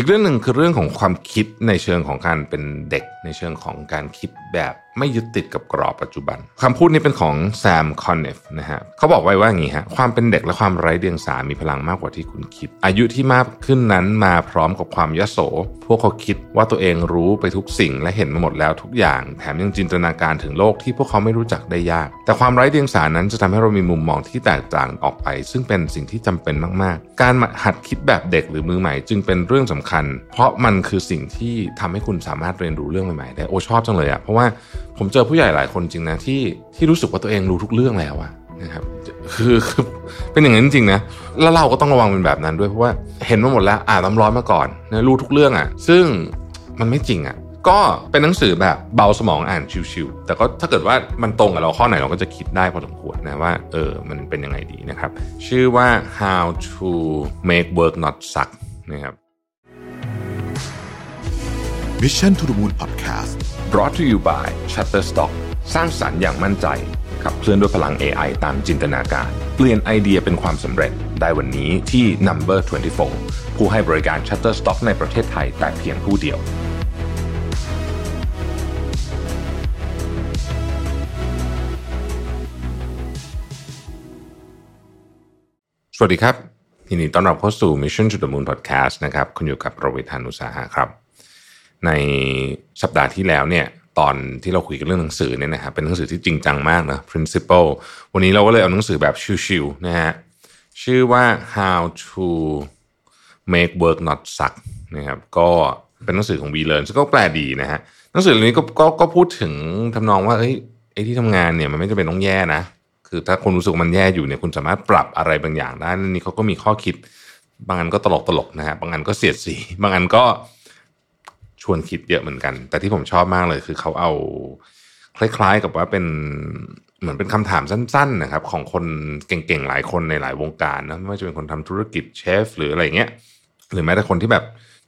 อีกเรื่องหนึ่งคือเรื่องของความคิดในเชิงของการเป็นเด็ก ในเชิงของการคิดแบบไม่ยึดติดกับกรอบปัจจุบันคำพูดนี้เป็นของแซมคอนเนฟนะฮะเขาบอกไว้ว่าอย่างนี้ฮะความเป็นเด็กและความไร้เดียงสามีพลังมากกว่าที่คุณคิด อายุที่มากขึ้นนั้นมาพร้อมกับความยโส พวกเขาคิดว่าตัวเองรู้ไปทุกสิ่งและเห็นมาหมดแล้วทุกอย่าง แถมยังจินตนาการถึงโลกที่พวกเขาไม่รู้จักได้ยาก แต่ความไร้เดียงสานั้นจะทำให้เรามีมุมมองที่แตกต่างออกไป ซึ่งเป็นสิ่งที่จำเป็นมาก ๆ การหัดคิดแบบเด็กหรือมือใหม่ จึงเป็นเรื่องสำคัญเพราะมันคือสิ่งที่ทำให้คุณสามารถเรียนรู้เรื่องใหม่ๆได้โอชอบจังเลยอะเพราะว่าผมเจอผู้ใหญ่หลายคนจริงนะที่ที่รู้สึกว่าตัวเองรู้ทุกเรื่องแล้วอะนะครับคือคือเป็นอย่างนั้นจริงนะแล้วเราก็ต้องระวังเป็นแบบนั้นด้วยเพราะว่าเห็นมาหมดแล้วอ่านน้ำร้อนมาก่อนนะรู้ทุกเรื่องอะซึ่งมันไม่จริงอะก็เป็นหนังสือแบบเบาสมองอ่านชิวๆ แต่ก็ถ้าเกิดว่ามันตรงกับเราข้อไหนเราก็จะคิดได้พอสมควรนะว่าเออมันเป็นยังไงดีนะครับ ชื่อว่า how to make work not suck นะครับ Mission to the Moon Podcast brought to you by Shutterstock สร้างสรรค์อย่างมั่นใจ ขับเคลื่อนด้วยพลัง AI ตามจินตนาการ เปลี่ยนไอเดียเป็นความสำเร็จได้วันนี้ที่ Number 24 ผู้ให้บริการ Shutterstock ในประเทศไทยแต่เพียงผู้เดียว สวัสดีครับยินดีต้อนรับเข้าสู่ Mission to the Moon Podcast นะครับ คุณอยู่กับประวิทานุสาหะครับ ในสัปดาห์ที่แล้วเนี่ยตอนที่เราคุยกันเรื่องหนังสือเนี่ยนะครับเป็นหนังสือที่จริงจังมากนะ principle วันนี้เราก็เลยเอาหนังสือแบบชิวๆนะฮะชื่อว่า how to make work not suck นะครับก็เป็นหนังสือของ We Learn ซึ่งก็แปลดีนะฮะหนังสือเล่มนี้ก็ก็ก็พูดถึงทำนองว่าเอ้ยไอ้ที่ทำงานเนี่ยมันไม่จำเป็นต้องแย่นะ คือถ้าคุณรู้สึกมันแย่อยู่เนี่ยคุณสามารถปรับอะไรบางอย่างได้นี่เขาก็มีข้อคิด บางอันก็ตลกตลกนะฮะบางอันก็เสียดสี บางอันก็ ชวนคิดเยอะเหมือนกัน แต่ที่ผมชอบมากเลยคือเขาเอาคล้ายๆกับว่าเป็นเหมือนเป็นคำถามสั้น ๆ นะครับ ของคนเก่งๆ หลายคนในหลายวงการนะไม่ว่าจะเป็นคนทำธุรกิจเชฟหรืออะไรเงี้ยหรือแม้แต่คนที่แบบ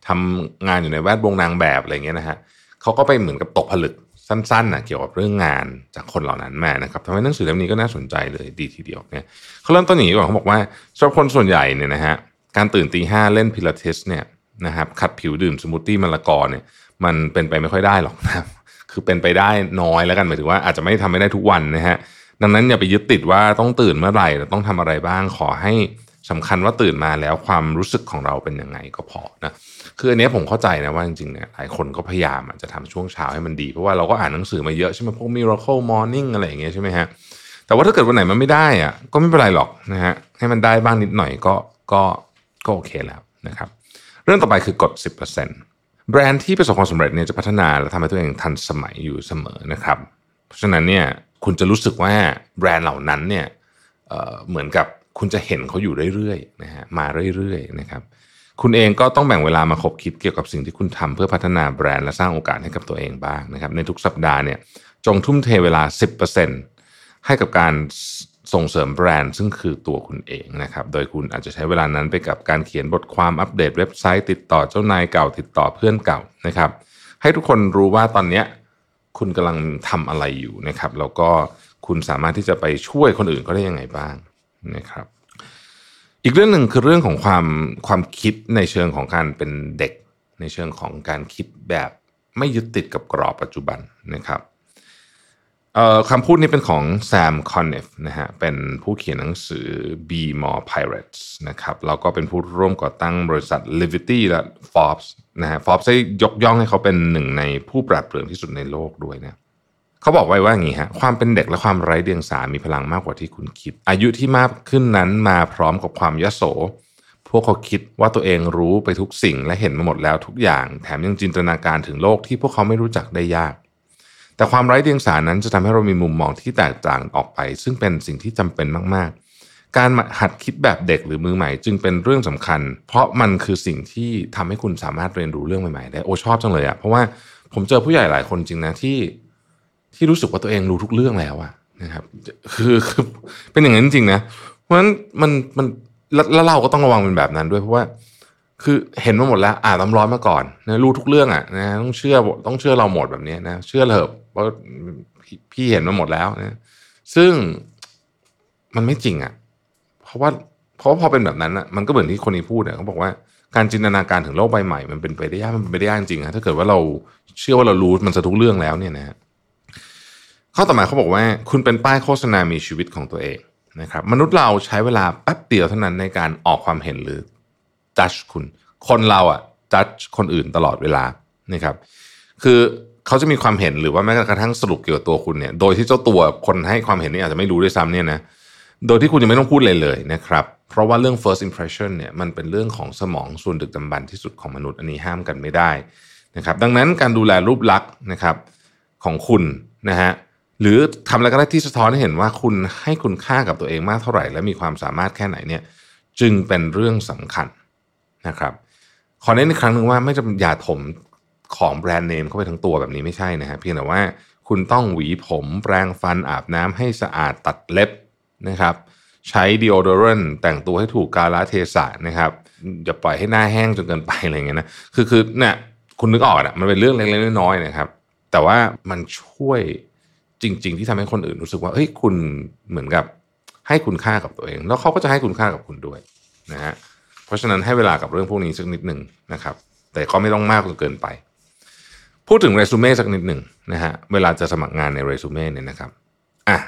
ทำงานอยู่ในแวดวงนางแบบอะไรเงี้ยนะฮะเขาก็ไปเหมือนกับตกผลึกสั้นๆนะเกี่ยวกับเรื่องงานจากคนเหล่านั้นมานะครับทำให้หนังสือเล่มนี้ก็น่าสนใจเลยดีทีเดียวเนี่ยเขาเริ่มต้นอย่างนี้ก่อนเขาบอกว่าสำหรับคนส่วนใหญ่เนี่ยนะฮะการตื่นตีห้าเล่นพิลาทิสเนี่ย นะครับขัดผิวดื่มสมูทตี้มะละกอเนี่ยมันเป็นไปไม่ค่อยได้หรอกนะครับคือเป็นไปได้น้อยแล้วกันหมายถึงว่าอาจจะไม่ทำไม่ได้ทุกวันนะฮะดังนั้นอย่าไปยึดติดว่าต้องตื่นเมื่อไหร่ต้องทำอะไรบ้างขอให้สำคัญว่าตื่นมาแล้วความรู้สึกของเราเป็นยังไงก็พอนะคืออันนี้ผมเข้าใจนะว่าจริงๆเนี่ยหลายคนก็พยายามจะทำช่วงเช้าให้มันดี เพราะว่าเราก็อ่านหนังสือมาเยอะใช่ไหมพวก Miracle Morning อะไรอย่างเงี้ยใช่ไหมฮะแต่ว่าถ้าเกิดวันไหนมันไม่ได้อะก็ไม่เป็นไรหรอกนะฮะให้มันได้บ้างนิดหน่อยก็ก็ก็โอเคแล้วนะครับ เรื่องต่อไปคือกด 10%แบรนด์ที่ประสบความสำเร็จเนี่ยจะพัฒนาและทำให้ตัวเองทันสมัยอยู่เสมอนะครับ เพราะฉะนั้นเนี่ยคุณจะรู้สึกว่าแบรนด์เหล่านั้นเนี่ยเเหมือนกับคุณจะเห็นเขาอยู่เรื่อยๆนะฮะมาเรื่อยๆนะครับคุณเองก็ต้องแบ่งเวลามาคบคิดเกี่ยวกับสิ่งที่คุณทำเพื่อพัฒนาแบรนด์และสร้างโอกาสให้กับตัวเองบ้างนะครับในทุกสัปดาห์เนี่ยจงทุ่มเทเวลา 10%ให้กับการ ส่งเสริมแบรนด์ซึ่งคือตัวคุณเองนะครับ โดยคุณอาจจะใช้เวลานั้นไปกับการเขียนบทความอัปเดตเว็บไซต์ติดต่อเจ้านายเก่าติดต่อเพื่อนเก่านะครับ ให้ทุกคนรู้ว่าตอนนี้คุณกำลังทำอะไรอยู่นะครับ แล้วก็คุณสามารถที่จะไปช่วยคนอื่นก็ได้ยังไงบ้างนะครับ อีกเรื่องหนึ่งคือเรื่องของความความคิดในเชิงของการเป็นเด็ก ในเชิงของการคิดแบบไม่ยึดติดกับกรอบปัจจุบันนะครับ คำพูดนี้เป็นของแซมคอนเนฟนะฮะเป็นผู้เขียนหนังสือ Be More Pirates นะครับแล้วก็เป็นผู้ร่วมก่อตั้งบริษัท Livity และ Forbes นะฮะ Forbes ได้ยกย่องให้เขาเป็นหนึ่งในผู้ปราดเปรื่องที่สุดในโลกด้วยนะเขาบอกไว้ว่าอย่างนี้ฮะความเป็นเด็กและความไร้เดียงสามีพลังมากกว่าที่คุณคิด อายุที่มากขึ้นนั้นมาพร้อมกับความยโส พวกเขาคิดว่าตัวเองรู้ไปทุกสิ่งและเห็นมาหมดแล้วทุกอย่าง แถมยังจินตนาการถึงโลกที่พวกเขาไม่รู้จักได้ยาก แต่ความไร้เดียงสานั้นจะทำให้เรามีมุมมองที่แตกต่างออกไป ซึ่งเป็นสิ่งที่จำเป็นมาก ๆ การหัดคิดแบบเด็กหรือมือใหม่ จึงเป็นเรื่องสำคัญ เพราะมันคือสิ่งที่ทำให้คุณสามารถเรียนรู้เรื่องใหม่ ๆ ได้โอชอบจังเลยอะเพราะว่าผมเจอผู้ใหญ่หลายคนจริงนะที่ ที่รู้สึกว่าตัวเองรู้ทุกเรื่องแล้วอะนะครับคือคือเป็นอย่างนั้นจริงนะเพราะฉะนั้นมันมันแล้วเราก็ต้องระวังเป็นแบบนั้นด้วยเพราะว่า คือเห็นมาหมดแล้วอ่านน้ำร้อนมาก่อนนะรู้ทุกเรื่องอะนะต้องเชื่อต้องเชื่อเราหมดแบบนี้นะเชื่อเถอะเพราะพี่เห็นมาหมดแล้วนะซึ่งมันไม่จริงอะ เพราะว่าเพราะพอเป็นแบบนั้นอะมันก็เหมือนที่คนนี้พูดเนี่ยเขาบอกว่าการจินตนาการถึงโลกใบใหม่มันเป็นไปได้ยากมันเป็นไปได้ยากจริงๆนะถ้าเกิดว่าเราเชื่อว่าเรารู้มันจะทุกเรื่องแล้วเนี่ยนะฮะข้อต่อมาเขาบอกว่า คุณเป็นป้ายโฆษณามีชีวิตของตัวเองนะครับ มนุษย์เราใช้เวลาแป๊บเดียวเท่านั้นในการออกความเห็นหรือ จัดคุณ คนเราอะจัดคนอื่นตลอดเวลานะครับ คือเขาจะมีความเห็นหรือว่าแม้กระทั่งสรุปเกี่ยวกับตัวคุณเนี่ย โดยที่เจ้าตัวคนให้ความเห็นนี่อาจจะไม่รู้ด้วยซ้ำเนี่ยนะโดยที่คุณยังไม่ต้องพูดเลยเลยนะครับ เพราะว่าเรื่อง first impression เนี่ยมันเป็นเรื่องของสมองส่วนดึกดำบรรที่สุดของมนุษย์อันนี้ห้ามกันไม่ได้นะครับ ดังนั้นการดูแลรูปลักษณ์นะครับของคุณนะฮะหรือทำอะไรก็ได้ที่สะท้อนให้เห็นว่าคุณให้คุณค่ากับตัวเองมากเท่าไหร่ และมีความสามารถแค่ไหนเนี่ยจึงเป็นเรื่องสำคัญ นะครับขอเน้นอีกครั้งหนึ่งว่าไม่จำอย่าถมของแบรนด์เนมเข้าไปทั้งตัวแบบนี้ไม่ใช่นะฮะเพียงแต่ว่าคุณต้องหวีผมแปรงฟันอาบน้ำให้สะอาดตัดเล็บนะครับใช้ดีโอโดรนแต่งตัวให้ถูกกาลเทศะนะครับอย่าปล่อยให้หน้าแห้งจนเกินไปอะไรเงี้ยนะคือคือเนี่ยคุณนึกออกอะมันเป็นเรื่องเล็กๆน้อยๆนะครับ แต่ว่ามันช่วยจริง ๆ ที่ทำให้คนอื่นรู้สึกว่าเฮ้ยคุณเหมือนกับให้คุณค่ากับตัวเอง แล้วเขาก็จะให้คุณค่ากับคุณด้วยนะฮะ ราะฉะนั้นให้เวลากับเรื่องพวกนี้สักนิดหนึ่งนะครับ แต่ก็ไม่ต้องมากจนเกินไป พูดถึงเรซูเม่สักนิดหนึ่งนะฮะเวลาจะสมัครงานในเรซูเม่เนี่ยนะครับอะ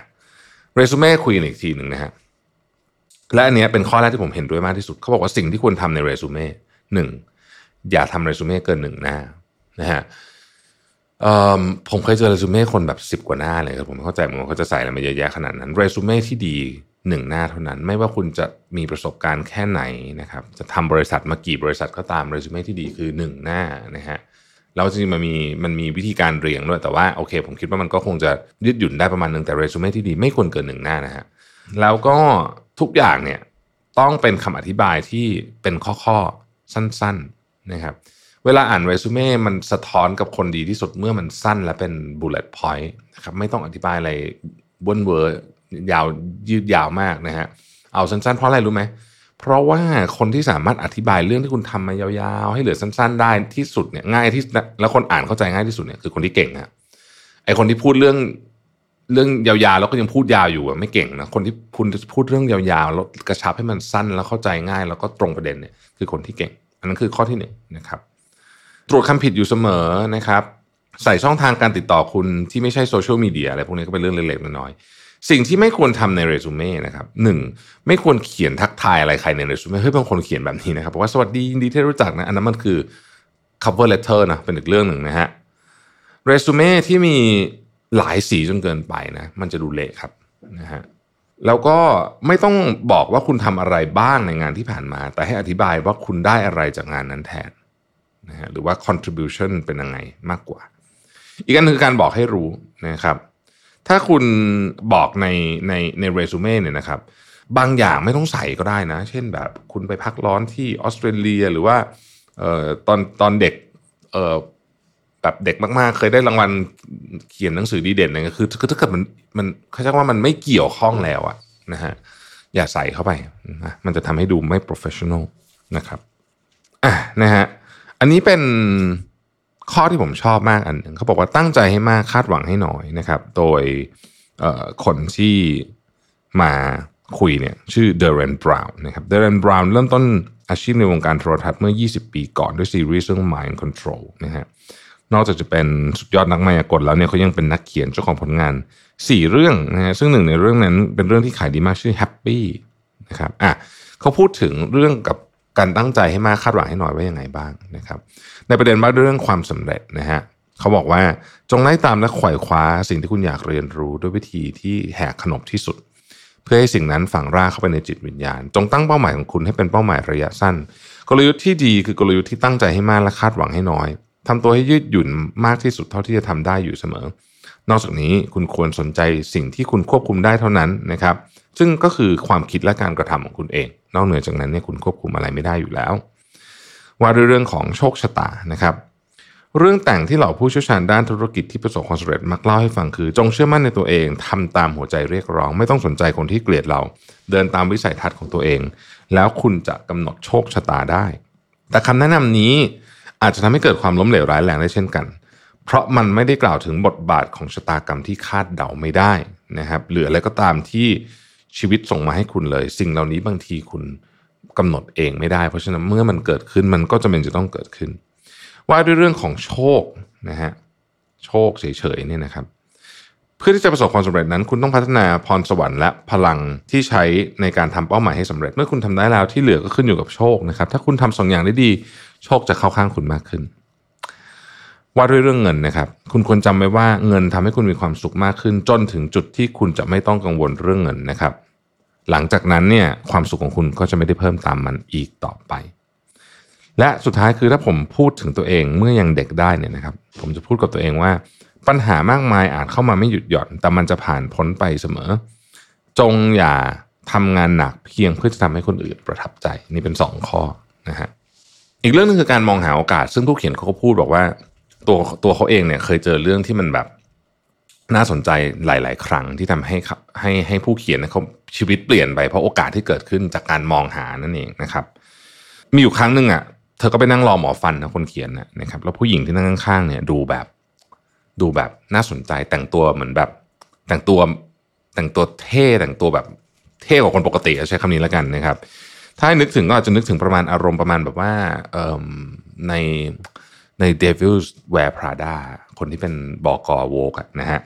เรซูเม่คุยอีกทีหนึ่งนะฮะและอันเนี้ยเป็นข้อแรกที่ผมเห็นด้วยมากที่สุดเขาบอกว่าสิ่งที่ควรทำในเรซูเม่หนึ่งอย่าทำเรซูเม่เกินหนึ่งหน้านะฮะผมเคยเจอเรซูเม่คนแบบสิบกว่าหน้าเลยครับผมเข้าใจเหมือนเขาจะใส่อะไรมาเยอะแยะขนาดนั้นเรซูเม่ที่ดี หนึ่งหน้าเท่านั้น ไม่ว่าคุณจะมีประสบการณ์แค่ไหนนะครับ จะทำบริษัทมากี่บริษัทก็ตามเรซูเม่ที่ดีคือหนึ่งหน้านะฮะแล้วจริงๆมันมีมันมีวิธีการเรียงด้วยแต่ว่าโอเค ผมคิดว่ามันก็คงจะยืดหยุ่นได้ประมาณหนึ่งแต่เรซูเม่ที่ดีไม่ควรเกินหนึ่งหน้านะฮะแล้วก็ทุกอย่างเนี่ยต้องเป็นคำอธิบายที่เป็นข้อๆสั้นๆนะครับเวลาอ่านเรซูเม่ มันสะท้อนกับคนดีที่สุดเมื่อมันสั้นและเป็น bullet point นะครับไม่ต้องอธิบายอะไรบนเวอร์ ยาวยืดยาวมากนะฮะเอาสั้นๆ เพราะอะไรรู้ไหมเพราะว่าคนที่สามารถอธิบายเรื่องที่คุณทำมายาวๆ ให้เหลือสั้น ๆ ได้ที่สุดเนี่ยง่ายที่แล้วคนอ่านเข้าใจง่ายที่สุดเนี่ยคือคนที่เก่งฮะไอคนที่พูดเรื่องเรื่องยาวๆแล้วก็ยังพูดยาวอยู่ไม่เก่งนะคนที่คุณพูดเรื่องยาวๆแล้วกระชับให้มันสั้นแล้วเข้าใจง่าย แล้วก็ตรงประเด็นเนี่ยคือคนที่เก่ง อันนั้นคือข้อที่หนึ่งนะครับ ตรวจคำผิดอยู่เสมอนะครับ ใส่ช่องทางการติดต่อคุณที่ไม่ใช่โซเชียลมีเดียอะไรพวกนี้ก็เป็นเรื่องเล็กๆน้อยๆ สิ่งที่ไม่ควรทำในเรซูเม่นะครับหนึ่งไม่ควรเขียนทักทายอะไรใครในเรซูเม่เฮ้ยบางคนเขียนแบบนี้นะครับบอกว่าสวัสดียินดีที่รู้จักนะอันนั้นมันคือ cover letter นะเป็นอีกเรื่องหนึ่งนะฮะเรซูเม่ที่มีหลายสีจนเกินไปนะมันจะดูเละครับนะฮะแล้วก็ไม่ต้องบอกว่าคุณทำอะไรบ้างในงานที่ผ่านมา แต่ให้อธิบายว่าคุณได้อะไรจากงานนั้นแทนนะฮะหรือว่า contribution เป็นยังไงมากกว่า อีกอันคือการบอกให้รู้นะครับ ถ้าคุณบอกในในในเรซูเม่เนี่ยนะครับ บางอย่างไม่ต้องใส่ก็ได้นะ เช่นแบบคุณไปพักร้อนที่ออสเตรเลียหรือว่าเอ่อตอนตอนเด็กเอ่อแบบเด็กมากๆ เคยได้รางวัลเขียนหนังสือดีเด่นเนี่ยคือคือถ้าเกิดมันมันเขาใช้ว่ามันไม่เกี่ยวข้องแล้วอะนะฮะอย่าใส่เข้าไปนะมันจะทำให้ดูไม่ professional นะครับอะนะฮะอันนี้เป็น ข้อที่ผมชอบมากอันหนึ่งเขาบอกว่าตั้งใจให้มากคาดหวังให้น้อยนะครับ โดยคนที่มาคุยเนี่ยชื่อเดเรนบราวน์นะครับเดเรนบราวน์เริ่มต้นอาชีพในวงการโทรทัศน์เมื่อ 20 ปีก่อนด้วยซีรีส์เรื่อง Mind Control นะฮะนอกจากจะเป็นสุดยอดนักมายากลแล้วเนี่ยเขายังเป็นนักเขียนเจ้าของผลงาน 4 เรื่องนะฮะซึ่งหนึ่งในเรื่องนั้นเป็นเรื่องที่ขายดีมากชื่อ Happy นะครับอะเขาพูดถึงเรื่องกับ การตั้งใจให้มากคาดหวังให้น้อยว่ายังไงบ้างนะครับ ในประเด็นว่าเรื่องความสำเร็จนะฮะเขาบอกว่าจงไล่ตามและขวายคว้าสิ่งที่คุณอยากเรียนรู้ด้วยวิธีที่แหกขนบที่สุด เพื่อให้สิ่งนั้นฝังรากเข้าไปในจิตวิญญาณ จงตั้งเป้าหมายของคุณให้เป็นเป้าหมายระยะสั้น กลยุทธ์ที่ดีคือกลยุทธ์ที่ตั้งใจให้มากและคาดหวังให้น้อยทำตัวให้ยืดหยุ่นมากที่สุดเท่าที่จะทำได้อยู่เสมอ นอกจากนี้คุณควรสนใจสิ่งที่คุณควบคุมได้เท่านั้นนะครับ ซึ่งก็คือความคิดและการกระทำของคุณเอง นอกเหนือจากนั้นเนี่ยคุณควบคุมอะไรไม่ได้อยู่แล้ว ว่าด้วยเรื่องของโชคชะตานะครับ เรื่องแต่งที่เหล่าผู้เชี่ยวชาญด้านธุรกิจที่ประสบความสำเร็จมักเล่าให้ฟังคือ จงเชื่อมั่นในตัวเองทำตามหัวใจเรียกร้อง ไม่ต้องสนใจคนที่เกลียดเรา เดินตามวิสัยทัศน์ของตัวเอง แล้วคุณจะกำหนดโชคชะตาได้ แต่คำแนะนำนี้อาจจะทำให้เกิดความล้มเหลวร้ายแรงได้เช่นกัน เพราะมันไม่ได้กล่าวถึงบทบาทของชะตากรรมที่คาดเดาไม่ได้นะครับหรืออะไรก็ตามที่ ชีวิตส่งมาให้คุณเลย สิ่งเหล่านี้บางทีคุณกำหนดเองไม่ได้ เพราะฉะนั้นเมื่อมันเกิดขึ้นมันก็จะเป็นจะต้องเกิดขึ้น ว่าด้วยเรื่องของโชคนะฮะโชคเฉยๆเนี่ยนะครับ เพื่อที่จะประสบความสำเร็จนั้น คุณต้องพัฒนาพรสวรรค์และพลังที่ใช้ในการทำเป้าหมายให้สำเร็จ เมื่อคุณทำได้แล้วที่เหลือก็ขึ้นอยู่กับโชคนะครับ ถ้าคุณทำสองอย่างได้ดี โชคจะเข้าข้างคุณมากขึ้นว่าด้วยเรื่องเงินนะครับ คุณควรจำไว้ว่าเงินทำให้คุณมีความสุขมากขึ้น จนถึงจุดที่คุณจะไม่ต้องกังวลเรื่องเงินนะครับ หลังจากนั้นเนี่ยความสุขของคุณก็จะไม่ได้เพิ่มตามมันอีกต่อไป และสุดท้ายคือถ้าผมพูดถึงตัวเองเมื่อยังเด็กได้เนี่ยนะครับ ผมจะพูดกับตัวเองว่า ปัญหามากมายอาจเข้ามาไม่หยุดหย่อน แต่มันจะผ่านพ้นไปเสมอ จงอย่าทำงานหนักเพียงเพื่อจะทำให้คนอื่นประทับใจนี่เป็นสองข้อนะฮะอีกเรื่องนึงคือการมองหาโอกาส ซึ่งผู้เขียนเขาก็พูดบอกว่า ตัวตัวเขาเองเนี่ยเคยเจอเรื่องที่มันแบบ น่าสนใจหลาย ๆ ครั้งที่ทำให้เขาให้ให้ผู้เขียนเขาชีวิตเปลี่ยนไปเพราะโอกาสที่เกิดขึ้นจากการมองหานั่นเองนะครับ มีอยู่ครั้งหนึ่งอะเธอก็ไปนั่งรอหมอฟันนะคนเขียนนะครับ แล้วผู้หญิงที่นั่งข้างๆเนี่ยดูแบบ ดูแบบน่าสนใจแต่งตัวเหมือนแบบ แต่งตัวแต่งตัวเท่แต่งตัวแบบเท่กว่าคนปกติใช้คำนี้แล้วกันนะครับ ถ้าให้นึกถึงก็อาจจะนึกถึงประมาณอารมณ์ประมาณแบบว่าเในใน Devil's Wear Prada คนที่เป็นบอกอโวกนะฮะ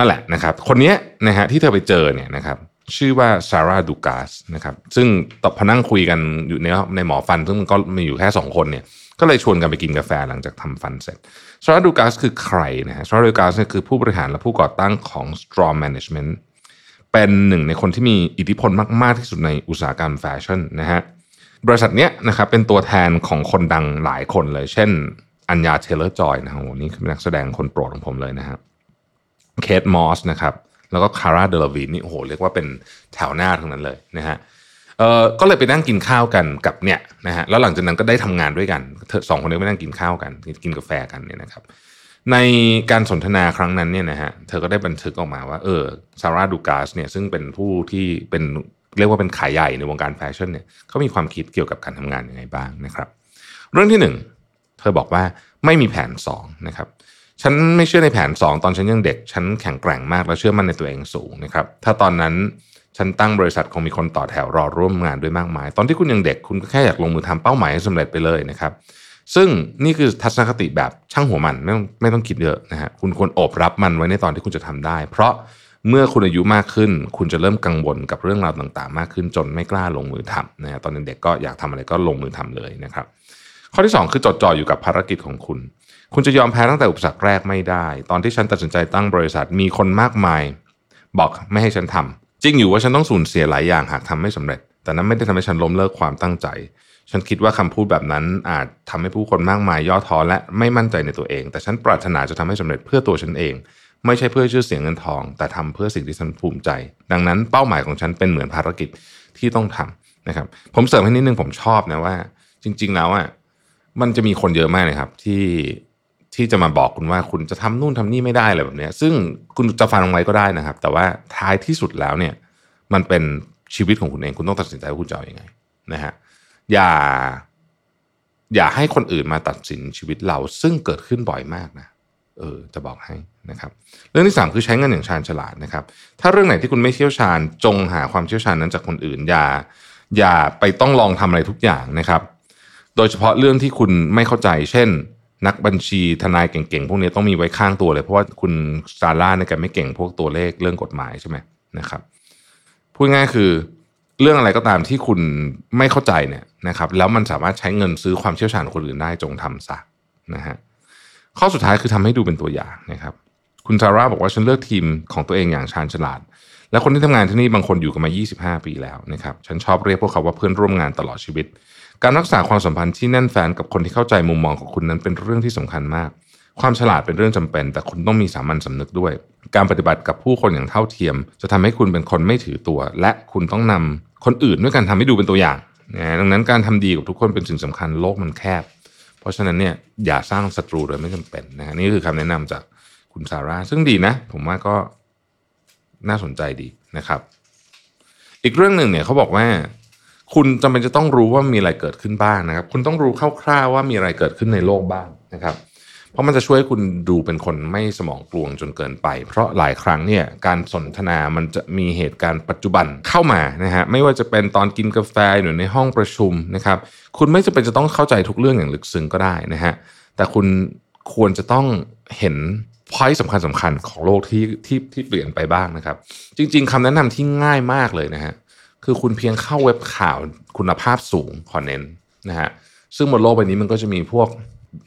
นั่นแหละนะครับ คนนี้นะฮะที่เธอไปเจอเนี่ยนะครับชื่อว่าซาร่าดูกาสนะครับซึ่งตอนพนั่งคุยกันอยู่ในในหมอฟัน ซึ่งมันก็มีอยู่แค่สองคนเนี่ยก็เลยชวนกันไปกินกาแฟหลังจากทำฟันเสร็จ Sarah Doukas คือใครนะฮะ Sarah Doukas เนี่ยคือผู้บริหารและผู้ก่อตั้งของ Storm Management เป็นหนึ่งในคนที่มีอิทธิพลมาก ๆ ที่สุดในอุตสาหกรรมแฟชั่นนะฮะบริษัทเนี้ยนะครับเป็นตัวแทนของคนดังหลายคนเลย เช่น Anya Taylor-Joy นะครับโหนี่คือนักแสดงคนโปรดของผมเลยนะฮะ Kate Moss นะครับแล้วก็ Cara Delevingne นี่โอ้โหเรียกว่าเป็นแถวหน้าทั้งนั้นเลยนะฮะเออก็เลยไปนั่งกินข้าวกันกับเนี่ยนะฮะแล้วหลังจากนั้นก็ได้ทำงานด้วยกันสองคนนี้ไปนั่งกินข้าวกัน กินกาแฟกันเนี่ยนะครับ ในการสนทนาครั้งนั้นเนี่ยนะฮะเธอก็ได้บันทึกออกมาว่าเออซาร่าดูกาสเนี่ยซึ่งเป็นผู้ที่เป็นเรียกว่าเป็นขายใหญ่ในวงการแฟชั่นเนี่ยเขามีความคิดเกี่ยวกับการทำงานยังไงบ้างนะครับ เรื่องที่หนึ่งเธอบอกว่าไม่มีแผนสองนะครับ ฉันไม่เชื่อในแผน 2 ตอนฉันยังเด็ก ฉันแข็งแกร่งมากและเชื่อมั่นในตัวเองสูงนะครับ ถ้าตอนนั้นฉันตั้งบริษัทคงมีคนต่อแถวรอร่วมงานด้วยมากมาย ตอนที่คุณยังเด็กคุณก็แค่อยากลงมือทำเป้าหมายให้สำเร็จไปเลยนะครับ ซึ่งนี่คือทัศนคติแบบช่างหัวมันไม่ต้องไม่ต้องคิดเยอะนะฮะคุณควรโอบรับมันไว้ในตอนที่คุณจะทำได้ เพราะเมื่อคุณอายุมากขึ้น คุณจะเริ่มกังวลกับเรื่องราวต่างๆ มากขึ้นจนไม่กล้าลงมือทำนะฮะตอนเด็กก็อยากทำอะไรก็ลงมือทำเลยนะครับ ข้อที่ 2 คือจดจ่ออยู่กับภารกิจของคุณ คุณจะยอมแพ้ตั้งแต่อุปสรรคแรกไม่ได้ ตอนที่ฉันตัดสินใจตั้งบริษัทมีคนมากมาย บอกไม่ให้ฉันทำจริงอยู่ว่าฉันต้องสูญเสียหลายอย่างหากทำไม่สำเร็จ แต่นั้นไม่ได้ทำให้ฉันล้มเลิกความตั้งใจ ฉันคิดว่าคำพูดแบบนั้นอาจทำให้ผู้คนมากมายย่อท้อและไม่มั่นใจในตัวเอง แต่ฉันปรารถนาจะทำให้สำเร็จเพื่อตัวฉันเอง ไม่ใช่เพื่อชื่อเสียงเงินทอง แต่ทำเพื่อสิ่งที่ฉันภูมิใจ ดังนั้นเป้าหมายของฉันเป็นเหมือนภารกิจที่ต้องทำนะครับ ผมเสริมให้นิดนึงผมชอบนะว่า จริง ๆ แล้วอะมันจะมีคนเยอะมากเลยครับที่ ที่จะมาบอกคุณว่าคุณจะทำนู่นทำนี่ไม่ได้อะไรแบบนี้ซึ่งคุณจะฟังไว้ก็ได้นะครับ แต่ว่าท้ายที่สุดแล้วเนี่ย มันเป็นชีวิตของคุณเองคุณต้องตัดสินใจว่าคุณจะเอาอยัางไงนะฮะอย่า อย่าให้คนอื่นมาตัดสินชีวิตเราซึ่งเกิดขึ้นบ่อยมากนะเออจะบอกให้นะครับ เรื่องที่สามคือใช้เงินอย่างชาญฉลาดนะครับ ถ้าเรื่องไหนที่คุณไม่เชี่ยวชาญจงหาความเชี่ยวชาญนั้นจากคนอื่น อย่า อย่าไปต้องลองทำอะไรทุกอย่างนะครับ โดยเฉพาะเรื่องที่คุณไม่เข้าใจ เช่น นักบัญชีทนายเก่งๆ พวกนี้ต้องมีไว้ข้างตัวเลย เพราะว่าคุณซาร่าเนี่ยแกไม่เก่งพวกตัวเลขเรื่องกฎหมายใช่ไหมนะครับพูดง่ายๆคือเรื่องอะไรก็ตามที่คุณไม่เข้าใจเนี่ยนะครับ แล้วมันสามารถใช้เงินซื้อความเชี่ยวชาญคนอื่นได้จงทำซะนะฮะข้อสุดท้ายคือทำให้ดูเป็นตัวอย่างนะครับ คุณซาร่าบอกว่าฉันเลือกทีมของตัวเองอย่างชาญฉลาด และคนที่ทำงานที่นี่บางคนอยู่กันมา 25 ปีแล้วนะครับ ฉันชอบเรียกพวกเขาว่าเพื่อนร่วมงานตลอดชีวิต การรักษาความสัมพันธ์ที่แน่นแฟนกับคนที่เข้าใจมุมมองของคุณนั้นเป็นเรื่องที่สำคัญมาก ความฉลาดเป็นเรื่องจำเป็น แต่คุณต้องมีสามัญสำนึกด้วย การปฏิบัติกับผู้คนอย่างเท่าเทียม จะทำให้คุณเป็นคนไม่ถือตัว และคุณต้องนำคนอื่นด้วยการทำให้ดูเป็นตัวอย่างนะดังนั้นการทำดีกับทุกคนเป็นสิ่งสำคัญโลกมันแคบ เพราะฉะนั้นเนี่ยอย่าสร้างศัตรูโดยไม่จำเป็นนะฮะนี่คือคำแนะนำจากคุณซาร่าซึ่งดีนะ ผมว่าก็น่าสนใจดีนะครับ อีกเรื่องหนึ่งเนี่ยเขาบอกว่า คุณจำเป็นจะต้องรู้ว่ามีอะไรเกิดขึ้นบ้างนะครับ คุณต้องรู้คร่าวๆว่ามีอะไรเกิดขึ้นในโลกบ้างนะครับ เพราะมันจะช่วยให้คุณดูเป็นคนไม่สมองกลวงจนเกินไป เพราะหลายครั้งเนี่ยการสนทนามันจะมีเหตุการณ์ปัจจุบันเข้ามานะฮะไม่ว่าจะเป็นตอนกินกาแฟหรือในห้องประชุมนะครับ คุณไม่จำเป็นจะต้องเข้าใจทุกเรื่องอย่างลึกซึ้งก็ได้นะฮะแต่คุณควรจะต้องเห็นพอยสำคัญสำคัญของโลกที่ที่ที่เปลี่ยนไปบ้างนะครับ จริง ๆคำแนะนำที่ง่ายมากเลยนะฮะ คือคุณเพียงเข้าเว็บข่าวคุณภาพสูงขอเน้นนะฮะซึ่งบนโลกใบนี้มันก็จะมีพวก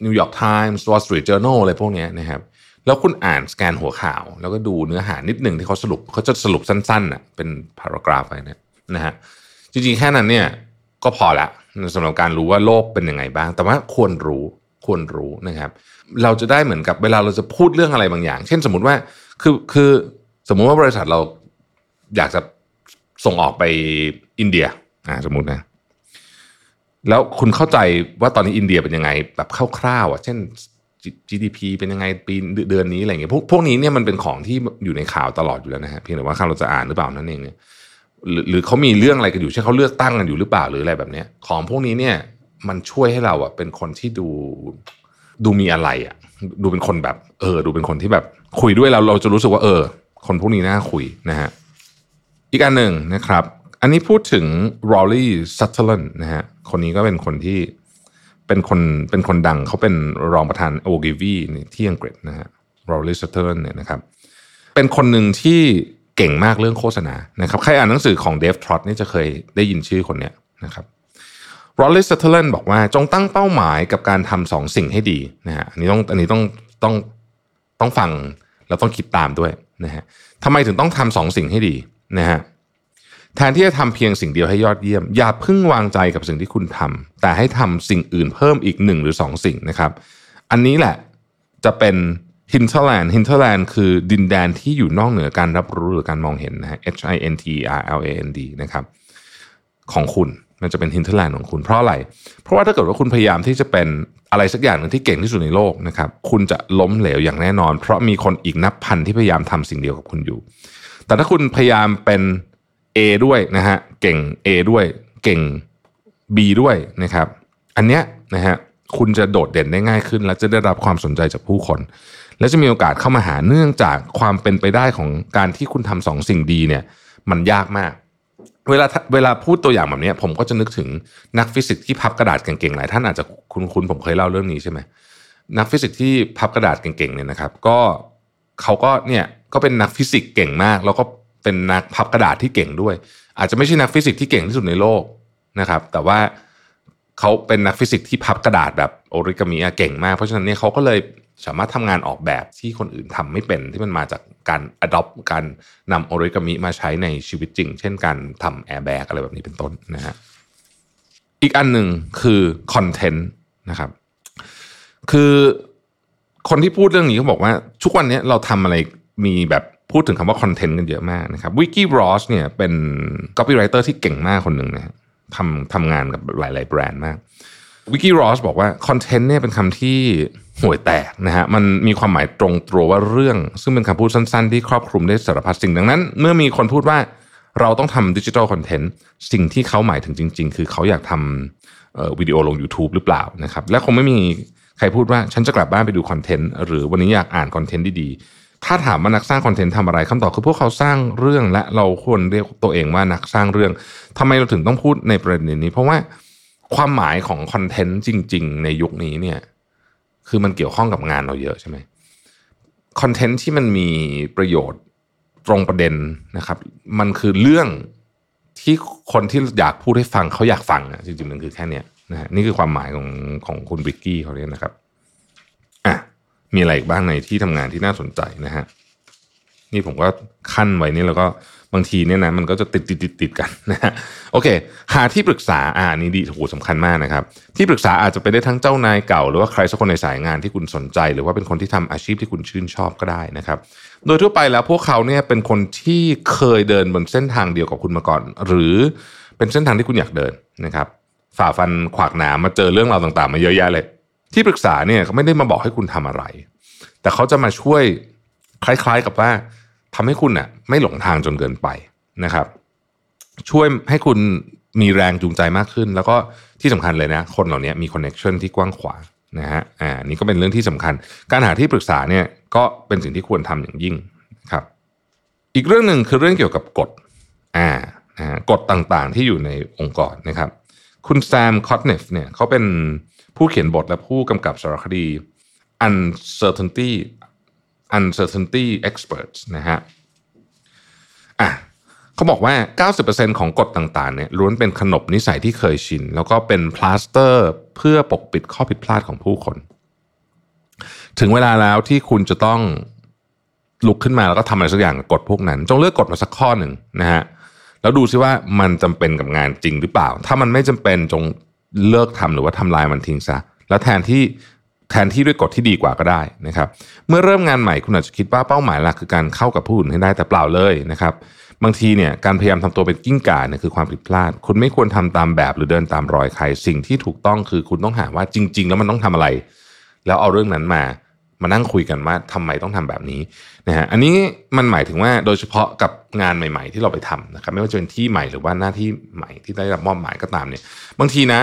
New York Times Wall Street Journal อะไรพวกนี้นะครับแล้วคุณอ่านสแกนหัวข่าว แล้วก็ดูเนื้อหานิดหนึ่งที่เขาสรุปเขาจะสรุปสั้นๆอะเป็นพารากราฟไปเนี่ยนะฮะจริงๆแค่นั้นเนี่ยก็พอละสำหรับการรู้ว่าโลกเป็นยังไงบ้าง แต่ว่าควรรู้ควรรู้นะครับ เราจะได้เหมือนกับเวลาเราจะพูดเรื่องอะไรบางอย่าง เช่นสมมติว่าคือคือสมมุติว่าบริษัทเราอยากจะ ส่งออกไปอินเดียอ่าสมมุตินะ แล้วคุณเข้าใจว่าตอนนี้อินเดียเป็นยังไง แบบคร่าวๆอะเช่น GDP เป็นยังไงปีเดือนนี้อะไรเงี้ยพวกพวกนี้เนี่ยมันเป็นของที่อยู่ในข่าวตลอดอยู่แล้วนะฮะเพียงแต่ว่าเราจะอ่านหรือเปล่านั่นเองเนี่ยหรือหรือเขามีเรื่องอะไรกันอยู่เช่นเขาเลือกตั้งกันอยู่หรือเปล่าหรืออะไรแบบเนี้ย ของพวกนี้เนี่ย มันช่วยให้เราอะเป็นคนที่ดูดูมีอะไรอะ ดูเป็นคนแบบ เออ ดูเป็นคนที่แบบ คุยด้วยเราเราจะรู้สึกว่าเออ คนพวกนี้น่าคุยนะฮะ อีกอันหนึ่งนะครับ อันนี้พูดถึง Rory Sutherland นะฮะคนนี้ก็เป็นคนที่เป็นคนเป็นคนดังเขาเป็นรองประธานโอกิวีที่อังกฤษนะฮะ Rory Sutherland เนี่ยนะครับ เป็นคนหนึ่งที่เก่งมากเรื่องโฆษณานะครับใครอ่านหนังสือของ Dave Trott นี่จะเคยได้ยินชื่อคนเนี้ยนะครับ Rory Sutherland บอกว่าจงตั้งเป้าหมายกับการทำสองสิ่งให้ดีนะฮะอันนี้ต้องอันนี้ต้องต้องต้องฟังแล้วต้องคิดตามด้วยนะฮะทำไมถึงต้องทำสองสิ่งให้ดี นะฮะแทนที่จะทำเพียงสิ่งเดียวให้ยอดเยี่ยม อย่าพึ่งวางใจกับสิ่งที่คุณทำแต่ให้ทำสิ่งอื่นเพิ่มอีกหนึ่งหรือสองสิ่งนะครับ อันนี้แหละจะเป็น hinterland hinterland คือดินแดนที่อยู่นอกเหนือการรับรู้หรือการมองเห็นนะฮะ H I N T R L A N D นะครับของคุณมันจะเป็น hinterland ของคุณเพราะอะไร เพราะว่าถ้าเกิดว่าคุณพยายามที่จะเป็นอะไรสักอย่างหนึ่งที่เก่งที่สุดในโลกนะครับ คุณจะล้มเหลวอย่างแน่นอน เพราะมีคนอีกนับพันที่พยายามทำสิ่งเดียวกับคุณอยู่ แต่ถ้าคุณพยายามเป็น A ด้วยนะฮะเก่ง A ด้วยเก่ง B ด้วยนะครับ อันเนี้ยนะฮะคุณจะโดดเด่นได้ง่ายขึ้น และจะได้รับความสนใจจากผู้คน และจะมีโอกาสเข้ามาหาเนื่องจากความเป็นไปได้ของการที่คุณทำสองสิ่งดีเนี่ย มันยากมาก เวลาเวลาพูดตัวอย่างแบบนี้ผมก็จะนึกถึงนักฟิสิกส์ที่พับกระดาษเก่งๆหลายท่านอาจจะคุณคุณผมเคยเล่าเรื่องนี้ใช่ไหมนักฟิสิกส์ที่พับกระดาษเก่งๆเนี่ยนะครับ ก็ เขาก็เนี่ยก็เป็นนักฟิสิกส์เก่งมาก แล้วก็เป็นนักพับกระดาษที่เก่งด้วย อาจจะไม่ใช่นักฟิสิกส์ที่เก่งที่สุดในโลกนะครับ แต่ว่าเขาเป็นนักฟิสิกส์ที่พับกระดาษแบบโอริกามิเก่งมาก เพราะฉะนั้นเนี่ยเขาก็เลยสามารถทำงานออกแบบที่คนอื่นทำไม่เป็นที่มันมาจากการ adopt การนำโอริกามิมาใช้ในชีวิตจริง เช่นการทำแอร์แบกอะไรแบบนี้เป็นต้นนะฮะอีกอันหนึ่งคือคอนเทนต์นะครับ คือ คนที่พูดเรื่องนี้เขาบอกว่า ทุกวันนี้เราทำอะไรมีแบบพูดถึงคำว่าคอนเทนต์กันเยอะมากนะครับวิกกี้รอสเนี่ยเป็นก copywriter ที่เก่งมากคนหนึ่งนะทำทำงานกับหลาย ๆ แบรนด์มากวิกกี้รอสบอกว่าคอนเทนต์เนี่ยเป็นคำที่ห่วยแตกนะฮะมันมีความหมายตรงตัวว่าเรื่อง ซึ่งเป็นคำพูดสั้น ๆ ที่ครอบคลุมได้สารพัดสิ่งดังนั้น เมื่อมีคนพูดว่าเราต้องทำดิจิทัลคอนเทนต์สิ่งที่เขาหมายถึงจริง ๆ คือเขาอยากทำวิดีโอลง YouTube หรือเปล่านะครับและคงไม่มี ใครพูดว่าฉันจะกลับบ้านไปดูคอนเทนต์หรือวันนี้อยากอ่านคอนเทนต์ดีๆ ถ้าถามว่านักสร้างคอนเทนต์ทำอะไรคำตอบคือพวกเขาสร้างเรื่องและเราควรเรียกตัวเองว่านักสร้างเรื่องทำไมเราถึงต้องพูดในประเด็นนี้ เพราะว่าความหมายของคอนเทนต์จริง ๆ ในยุคนี้เนี่ยคือมันเกี่ยวข้องกับงานเราเยอะใช่ไหมคอนเทนต์ที่มันมีประโยชน์ตรงประเด็นนะครับ มันคือเรื่องที่คนที่อยากพูดให้ฟังเขาอยากฟังอะจริงๆมันคือแค่เนี้ย นะฮะนี่คือความหมายของของคุณวิกกี้เขาเนี่ยนะครับอะมีอะไรอีกบ้างในที่ทำงานที่น่าสนใจนะฮะนี่ผมก็ขั้นไว้นี่แล้วก็บางทีเนี่ยนะมันก็จะติดติดติดติดกันนะฮะโอเค หาที่ปรึกษาอ่านี่ดีโหสำคัญมากนะครับ ที่ปรึกษาอาจจะไปได้ทั้งเจ้านายเก่า หรือว่าใครสักคนในสายงานที่คุณสนใจ หรือว่าเป็นคนที่ทำอาชีพที่คุณชื่นชอบก็ได้นะครับ โดยทั่วไปแล้วพวกเขาเนี่ยเป็นคนที่เคยเดินบนเส้นทางเดียวกับคุณมาก่อน หรือเป็นเส้นทางที่คุณอยากเดินนะครับ ฝ่าฟันขวากหนามมาเจอเรื่องราวต่างๆ มาเยอะแยะเลย ที่ปรึกษาเนี่ยเขาไม่ได้มาบอกให้คุณทำอะไร แต่เขาจะมาช่วยคล้าย ๆกับว่าทำให้คุณน่ะไม่หลงทางจนเกินไปนะครับ ช่วยให้คุณมีแรงจูงใจมากขึ้น แล้วก็ที่สำคัญเลยนะ คนเหล่านี้มีคอนเน็ชันที่กว้างขวางนะฮะอ่านี่ก็เป็นเรื่องที่สำคัญ การหาที่ปรึกษาเนี่ยก็เป็นสิ่งที่ควรทำอย่างยิ่งครับ อีกเรื่องหนึ่งคือเรื่องเกี่ยวกับกฎอ่านะฮะกฎต่างๆที่อยู่ในองค์กรนะครับ คุณ Sam Conniff เนี่ยเขาเป็นผู้เขียนบทและผู้กำกับสารคดี uncertainty uncertainty experts นะฮะอะเขาบอกว่า 90%ของกฎต่างๆเนี่ยล้วนเป็นขนบนิสัยที่เคยชิน แล้วก็เป็นพลาสเตอร์เพื่อปกปิดข้อผิดพลาดของผู้คน ถึงเวลาแล้วที่คุณจะต้องลุกขึ้นมาแล้วก็ทำอะไรสักอย่างกับกฎพวกนั้น จงเลือกกฎมาสักข้อหนึ่งนะฮะ แล้วดูซิว่ามันจำเป็นกับงานจริงหรือเปล่า ถ้ามันไม่จำเป็นจงเลิกทำหรือว่าทำลายมันทิ้งซะ แล้วแทนที่แทนที่ด้วยกฎที่ดีกว่าก็ได้นะครับ เมื่อเริ่มงานใหม่คุณอาจจะคิดว่าเป้าหมายหลักคือการเข้ากับผู้อื่นให้ได้แต่เปล่าเลยนะครับ บางทีเนี่ยการพยายามทำตัวเป็นกิ้งก่าเนี่ยคือความผิดพลาด คุณไม่ควรทำตามแบบหรือเดินตามรอยใคร สิ่งที่ถูกต้องคือคุณต้องหาว่าจริง ๆ แล้วมันต้องทำอะไร แล้วเอาเรื่องนั้นมา มานั่งคุยกันว่าทำไมต้องทำแบบนี้นะฮะอันนี้มันหมายถึงว่าโดยเฉพาะกับงานใหม่ ๆ ที่เราไปทำนะครับไม่ว่าจะเป็นที่ใหม่หรือว่าหน้าที่ใหม่ที่ได้รับมอบหมายก็ตามเนี่ย บางทีนะ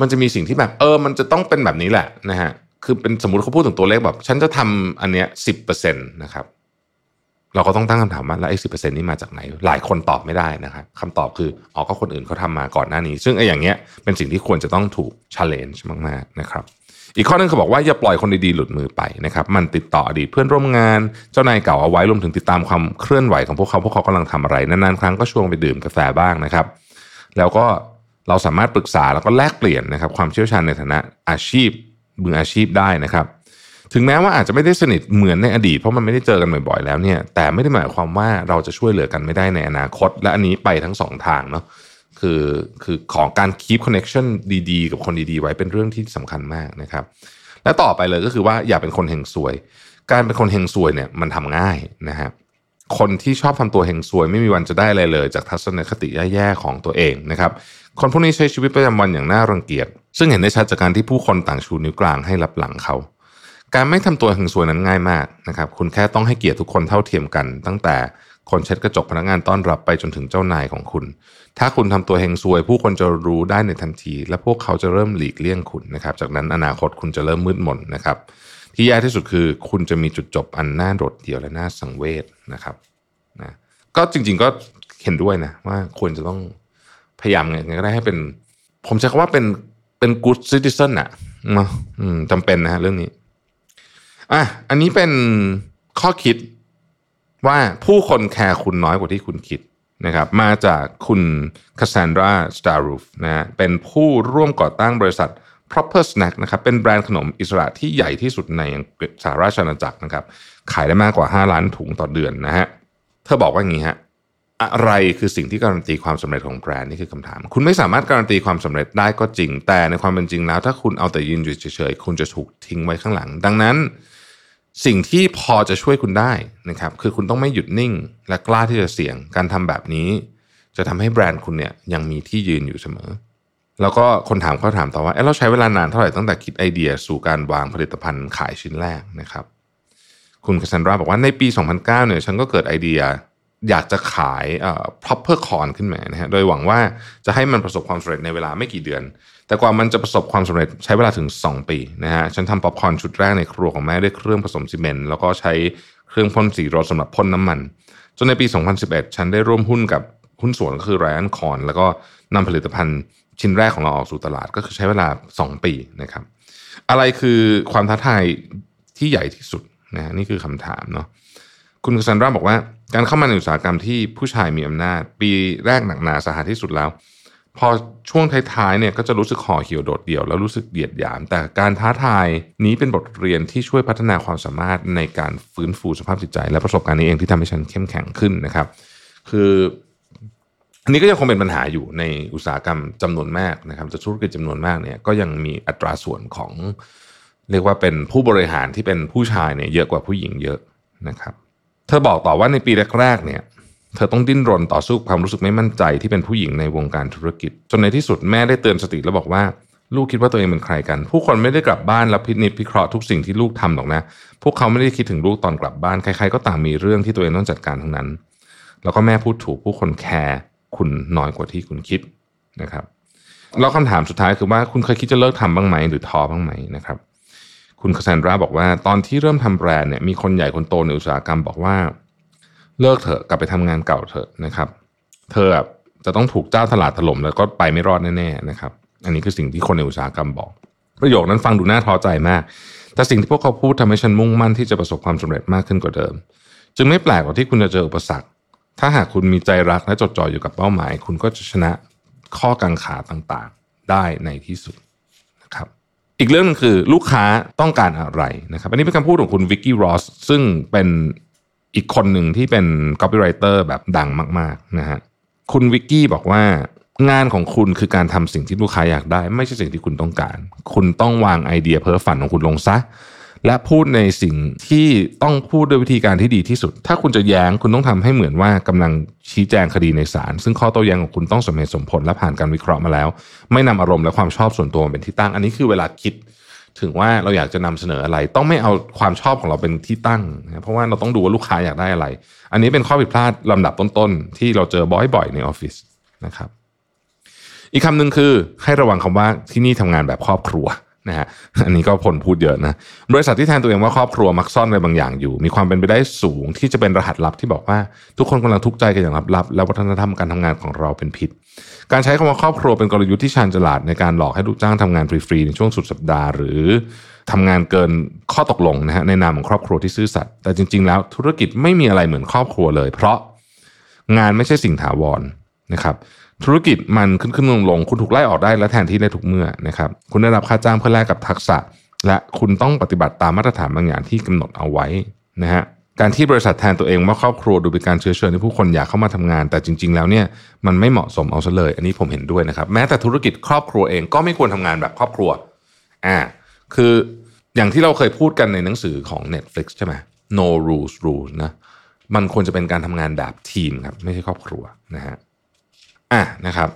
มันจะมีสิ่งที่แบบเออ มันจะต้องเป็นแบบนี้แหละนะฮะคือเป็นสมมติเขาพูดถึงตัวเลขแบบ ฉันจะทำอันเนี้ยสิบเปอร์เซ็นต์นะครับเราก็ต้องตั้งคำถามว่าแล้วไอ้สิบเปอร์เซ็นต์นี้มาจากไหน หลายคนตอบไม่ได้นะครับคำตอบคืออ๋อก็คนอื่นเขาทามาก่อนหน้านี้ ซึ่งไอ้อย่างเงี้ยเป็นสิ่งที่ควรจะต้องถูก challenge มากๆนะครับ อีกข้อนึงเขาบอกว่าอย่าปล่อยคนดีๆหลุดมือไปนะครับมันติดต่ออดีตเพื่อนร่วมงาน เจ้านายเก่าเอาไว้รวมถึงติดตามความเคลื่อนไหวของพวกเขาพวกเขากำลังทำอะไรนานๆครั้งก็ชวนไปดื่มกาแฟบ้างนะครับ แล้วก็เราสามารถปรึกษาแล้วก็แลกเปลี่ยนนะครับความเชี่ยวชาญในฐานะอาชีพมืออาชีพได้นะครับ ถึงแม้ว่าอาจจะไม่ได้สนิทเหมือนในอดีตเพราะมันไม่ได้เจอกันบ่อยๆแล้วเนี่ยแต่ไม่ได้หมายความว่าเราจะช่วยเหลือกันไม่ได้ในอนาคต และอันนี้ไปทั้งสองทางเนาะ คือคือของการ keep connection ดีๆ กับคนดีๆ ไว้เป็นเรื่องที่สำคัญมากนะครับ และต่อไปเลยก็คือว่าอย่าเป็นคนเฮงซวย การเป็นคนเฮงซวยเนี่ยมันทำง่ายนะฮะคนที่ชอบทำตัวเฮงซวย ไม่มีวันจะได้อะไรเลย จากทัศนคติแย่ๆของตัวเองนะครับคนพวกนี้ใช้ชีวิตประจำวันอย่างน่ารังเกียจ ซึ่งเห็นได้ชัดจากการที่ผู้คนต่างชูนิ้วกลางให้รับหลังเขาการไม่ทำตัวเฮงซวยนั้นง่ายมากนะครับคุณแค่ต้องให้เกียรติทุกคนเท่าเทียมกัน ตั้งแต่ คนเช็ดกระจกพนักงานต้อนรับไปจนถึงเจ้านายของคุณ ถ้าคุณทำตัวเฮงซวย ผู้คนจะรู้ได้ในทันที และพวกเขาจะเริ่มหลีกเลี่ยงคุณนะครับ จากนั้นอนาคตคุณจะเริ่มมืดมนนะครับ ที่แย่ที่สุดคือคุณจะมีจุดจบอันน่าโดดเดี่ยวและน่าสังเวชนะครับนะก็จริง ๆก็เห็นด้วยนะว่าควรจะต้องพยายามไงก็ได้ให้เป็น ผมใช้คำว่าเป็นเป็น good citizen อะจำเป็นนะฮะเรื่องนี้อะอันนี้เป็นข้อคิด ว่าผู้คนแคร์คุณน้อยกว่าที่คุณคิดนะครับมาจากคุณคาซานดราสตารูฟนะฮะเป็นผู้ร่วมก่อตั้งบริษัท Proper Snack นะครับเป็นแบรนด์ขนมอิสระที่ใหญ่ที่สุดในอังกฤษสหราชอาณาจักรนะครับขายได้มากกว่า 5 ล้านถุงต่อเดือนนะฮะเธอบอกว่าอย่างนี้ฮะอะไรคือสิ่งที่การันตีความสำเร็จของแบรนด์นี่คือคำถาม คุณไม่สามารถการันตีความสำเร็จได้ก็จริง แต่ในความเป็นจริงแล้ว ถ้าคุณเอาแต่ยืนอยู่เฉยๆคุณจะถูกทิ้งไว้ข้างหลัง ดังนั้น สิ่งที่พอจะช่วยคุณได้นะครับคือคุณต้องไม่หยุดนิ่ง และกล้าที่จะเสี่ยงการทำแบบนี้ จะทำให้แบรนด์คุณเนี่ยยังมีที่ยืนอยู่เสมอ แล้วก็คนถามเขาถามต่อว่าเอ๊ะเราใช้เวลานานเท่าไหร่ตั้งแต่คิดไอเดียสู่การวางผลิตภัณฑ์ขายชิ้นแรกนะครับ คุณคาซันดราบอกว่าในปี 2009เนี่ยฉันก็เกิดไอเดียอยากจะขายเอ่อ Propercorn ขึ้นมานะฮะโดยหวังว่าจะให้มันประสบความสำเร็จในเวลาไม่กี่เดือน แต่กว่ามันจะประสบความสำเร็จใช้เวลาถึง 2 ปีนะฮะ ฉันทำป๊อปคอร์นชุดแรกในครัวของแม่ด้วยเครื่องผสมซีเมนต์แล้วก็ใช้เครื่องพ่นสีรถสำหรับพ่นน้ำมัน จนในปี 2011 ฉันได้ร่วมหุ้นกับหุ้นส่วนก็คือไรอันคอนแล้วก็นำผลิตภัณฑ์ชิ้นแรกของเราออกสู่ตลาดก็คือใช้เวลา 2 ปีนะครับ อะไรคือความท้าทายที่ใหญ่ที่สุดนะฮะนี่คือคำถามเนาะคุณคาซันดราบอกว่าการเข้ามาในอุตสาหกรรมที่ผู้ชายมีอำนาจ ปีแรกหนักหนาสาหัสที่สุดแล้ว พอช่วงท้ายๆเนี่ยก็จะรู้สึกห่อเหี่ยวโดดเดี่ยวแล้วรู้สึกเดียดหยาม แต่การท้าทายนี้เป็นบทเรียนที่ช่วยพัฒนาความสามารถในการฟื้นฟูสภาพจิตใจ และประสบการณ์นี้เองที่ทำให้ฉันเข้มแข็งขึ้นนะครับ คืออันนี้ก็ยังคงเป็นปัญหาอยู่ในอุตสาหกรรมจำนวนมากนะครับจะธุรกิจจำนวนมากเนี่ยก็ยังมีอัตราส่วนของ เรียกว่าเป็นผู้บริหารที่เป็นผู้ชายเนี่ยเยอะกว่าผู้หญิงเยอะนะครับ เธอบอกต่อว่าในปีแรกๆเนี่ย เธอต้องดิ้นรนต่อสู้ความรู้สึกไม่มั่นใจที่เป็นผู้หญิงในวงการธุรกิจ จนในที่สุดแม่ได้เตือนสติแล้วบอกว่า ลูกคิดว่าตัวเองเป็นใครกัน ผู้คนไม่ได้กลับบ้านแล้วพินิจพิเคราะห์ทุกสิ่งที่ลูกทำหรอกนะ พวกเขาไม่ได้คิดถึงลูกตอนกลับบ้าน ใครๆก็ต่างมีเรื่องที่ตัวเองต้องจัดการทั้งนั้น แล้วก็แม่พูดถูกผู้คนแคร์คุณน้อยกว่าที่คุณคิดนะครับแล้วคำถามสุดท้ายคือว่าคุณเคยคิดจะเลิกทำบ้างไหมหรือท้อบ้างไหมนะครับ คุณคาซานดราบอกว่าตอนที่เริ่มทำแบรนด์เนี่ยมีคนใหญ่คนโตในอุตสาหกรรมบอกว่า เลิกเถอะกลับไปทำงานเก่าเถอะนะครับ เธอจะต้องถูกเจ้าตลาดถล่มแล้วก็ไปไม่รอดแน่ๆนะครับ อันนี้คือสิ่งที่คนในอุตสาหกรรมบอก ประโยคนั้นฟังดูน่าท้อใจมาก แต่สิ่งที่พวกเขาพูดทำให้ฉันมุ่งมั่นที่จะประสบความสำเร็จมากขึ้นกว่าเดิม จึงไม่แปลกหรอกที่คุณจะเจออุปสรรค ถ้าหากคุณมีใจรักและจดจ่ออยู่กับเป้าหมาย คุณก็จะชนะข้อกังขาต่างๆ ได้ในที่สุดนะครับอีกเรื่องนึงคือลูกค้าต้องการอะไรนะครับ อันนี้เป็นคำพูดของคุณวิกกี้รอสซึ่งเป็น อีกคนหนึ่งที่เป็น copywriter แบบดังมากๆนะฮะคุณวิกกี้บอกว่างานของคุณคือการทำสิ่งที่ลูกค้าอยากได้ ไม่ใช่สิ่งที่คุณต้องการ คุณต้องวางไอเดียเพ้อฝันของคุณลงซะ และพูดในสิ่งที่ต้องพูดด้วยวิธีการที่ดีที่สุด ถ้าคุณจะแย้งคุณต้องทำให้เหมือนว่ากำลังชี้แจงคดีในศาลซึ่งข้อโต้แย้งของคุณต้องสมเหตุสมผลและผ่านการวิเคราะห์มาแล้ว ไม่นำอารมณ์และความชอบส่วนตัวเป็นที่ตั้ง อันนี้คือเวลาคิด ถึงว่าเราอยากจะนำเสนออะไร ต้องไม่เอาความชอบของเราเป็นที่ตั้งนะเพราะว่าเราต้องดูว่าลูกค้าอยากได้อะไร อันนี้เป็นข้อผิดพลาดลำดับต้นๆ ที่เราเจอบ่อยๆในออฟฟิศนะครับ อีกคำหนึ่งคือให้ระวังคำว่าที่นี่ทำงานแบบครอบครัวนะฮะอันนี้ก็ผลพูดเยอะนะบริษัทที่แทนตัวเองว่าครอบครัวมักซ่อนอะไรบางอย่างอยู่ มีความเป็นไปได้สูงที่จะเป็นรหัสลับที่บอกว่า ทุกคนกำลังทุกข์ใจกันอย่างลับๆและวัฒนธรรมการทำงานของเราเป็นพิษ การใช้คำว่าครอบครัวเป็นกลยุทธ์ที่ชาญฉลาดในการหลอกให้ลูกจ้างทำงานฟรีๆในช่วงสุดสัปดาห์ หรือทำงานเกินข้อตกลงนะฮะในนามของครอบครัวที่ซื่อสัตย์แต่จริง ๆ แล้วธุรกิจไม่มีอะไรเหมือนครอบครัวเลย เพราะงานไม่ใช่สิ่งถาวรนะครับธุรกิจมันขึ้นขึ้นลงลงคุณถูกไล่ออกได้และแทนที่ได้ทุกเมื่อนะครับคุณได้รับค่าจ้างเพื่อแลกกับทักษะ และคุณต้องปฏิบัติตามมาตรฐานบางอย่างที่กำหนดเอาไว้นะฮะ การที่บริษัทแทนตัวเองว่าครอบครัวดูเป็นการเชื้อเชิญให้ผู้คนอยากเข้ามาทำงาน แต่จริง ๆ แล้วเนี่ยมันไม่เหมาะสมเอาซะเลย อันนี้ผมเห็นด้วยนะครับ แม้แต่ธุรกิจครอบครัวเองก็ไม่ควรทำงานแบบครอบครัวอ่าคืออย่างที่เราเคยพูดกันในหนังสือของ Netflix ใช่ไหม no rules rules นะมันควรจะเป็นการทำงานแบบทีมครับไม่ใช่ครอบครัวนะฮะอะนะครับ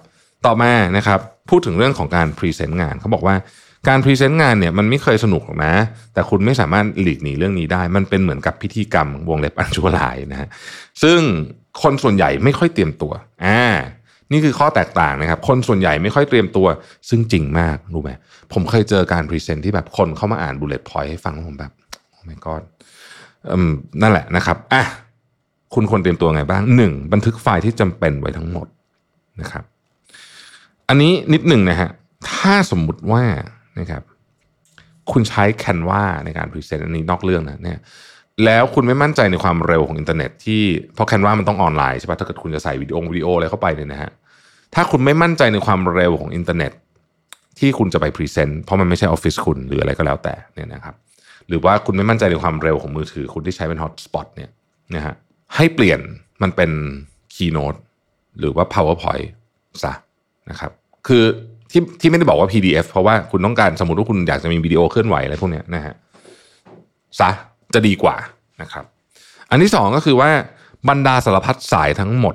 ต่อมานะครับพูดถึงเรื่องของการพรีเซนต์งานเขาบอกว่า การพรีเซนต์งานเนี่ยมันไม่เคยสนุกหรอกนะ แต่คุณไม่สามารถหลีกหนีเรื่องนี้ได้ มันเป็นเหมือนกับพิธีกรรมวงเล็บอันชั่วร้ายนะฮะซึ่งคนส่วนใหญ่ไม่ค่อยเตรียมตัวอ่านี่คือข้อแตกต่างนะครับ คนส่วนใหญ่ไม่ค่อยเตรียมตัว ซึ่งจริงมากรู้ไหมผมเคยเจอการพรีเซนต์ที่แบบคนเข้ามาอ่าน bullet point ให้ฟังผมแบบโอ้ my god อืมนั่นแหละนะครับอะคุณควรเตรียมตัวไงบ้างหนึ่งบันทึกไฟล์ที่จำเป็นไว้ทั้งหมดนะครับ อันนี้นิดหนึ่งนะฮะถ้าสมมุติว่า นะครับคุณใช้ Canva ในการพรีเซนต์อันนี้นอกเรื่องนะเนี่ยแล้วคุณไม่มั่นใจในความเร็วของอินเทอร์เน็ตที่เพราะ Canva มันต้องออนไลน์ใช่ปะถ้าเกิดคุณจะใส่วิดีโอวิดีโออะไรเข้าไปเนี่ยนะฮะถ้าคุณไม่มั่นใจในความเร็วของอินเทอร์เน็ตที่คุณจะไปพรีเซนต์เพราะมันไม่ใช่ออฟฟิศคุณหรืออะไรก็แล้วแต่เนี่ยนะครับหรือว่าคุณไม่มั่นใจในความเร็วของมือถือ คุณที่ใช้เป็น hotspot เนี่ยนะฮะให้เปลี่ยนมันเป็น Keynote หรือว่า PowerPoint ซะนะครับ คือ ที่ที่ไม่ได้บอกว่า PDF เพราะว่าคุณต้องการสมมติว่าคุณอยากจะมีวิดีโอเคลื่อนไหวอะไรพวกนี้นะฮะซะจะดีกว่านะครับ อันที่สองก็คือว่าบรรดาสารพัดสายทั้งหมด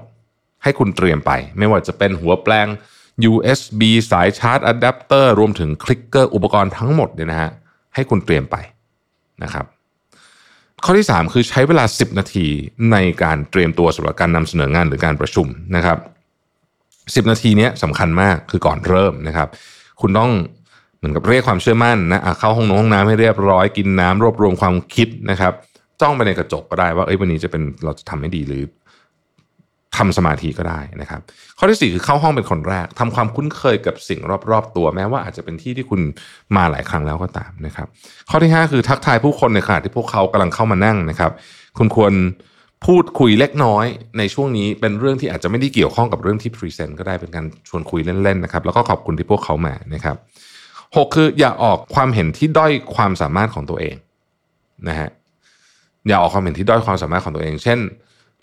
ให้คุณเตรียมไป ไม่ว่าจะเป็นหัวแปลง USB สายชาร์จอะแดปเตอร์รวมถึงคลิกเกอร์อุปกรณ์ทั้งหมดเนี่ยนะฮะให้คุณเตรียมไปนะครับ ข้อที่ 3 คือใช้เวลา 10 นาทีในการเตรียมตัวสำหรับการนำเสนองานหรือการประชุมนะครับ 10 นาทีนี้สำคัญมากคือก่อนเริ่มนะครับ คุณต้องเหมือนกับเรียกความเชื่อมั่นนะอะเข้าห้องน้ำห้องน้ำให้เรียบร้อยกินน้ำรวบรวมความคิดนะครับจ้องไปในกระจกก็ได้ว่าเอ้ยวันนี้จะเป็นเราจะทำให้ดีหรือทำสมาธิก็ได้นะครับ ข้อที่ 4 คือเข้าห้องเป็นคนแรกทำความคุ้นเคยกับสิ่งรอบๆ ตัว แม้ว่าอาจจะเป็นที่ที่คุณมาหลายครั้งแล้วก็ตามนะครับ ข้อที่ 5 คือทักทายผู้คนในขณะที่พวกเขากำลังเข้ามานั่งนะครับ คุณควร พูดคุยเล็กน้อยในช่วงนี้เป็นเรื่องที่อาจจะไม่ได้เกี่ยวข้องกับเรื่องที่พรีเซนต์ก็ได้เป็นการชวนคุยเล่นๆนะครับ แล้วก็ขอบคุณที่พวกเขามานะครับหกคืออย่าออกความเห็นที่ด้อยความสามารถของตัวเองนะฮะอย่าออกความเห็นที่ด้อยความสามารถของตัวเอง เช่น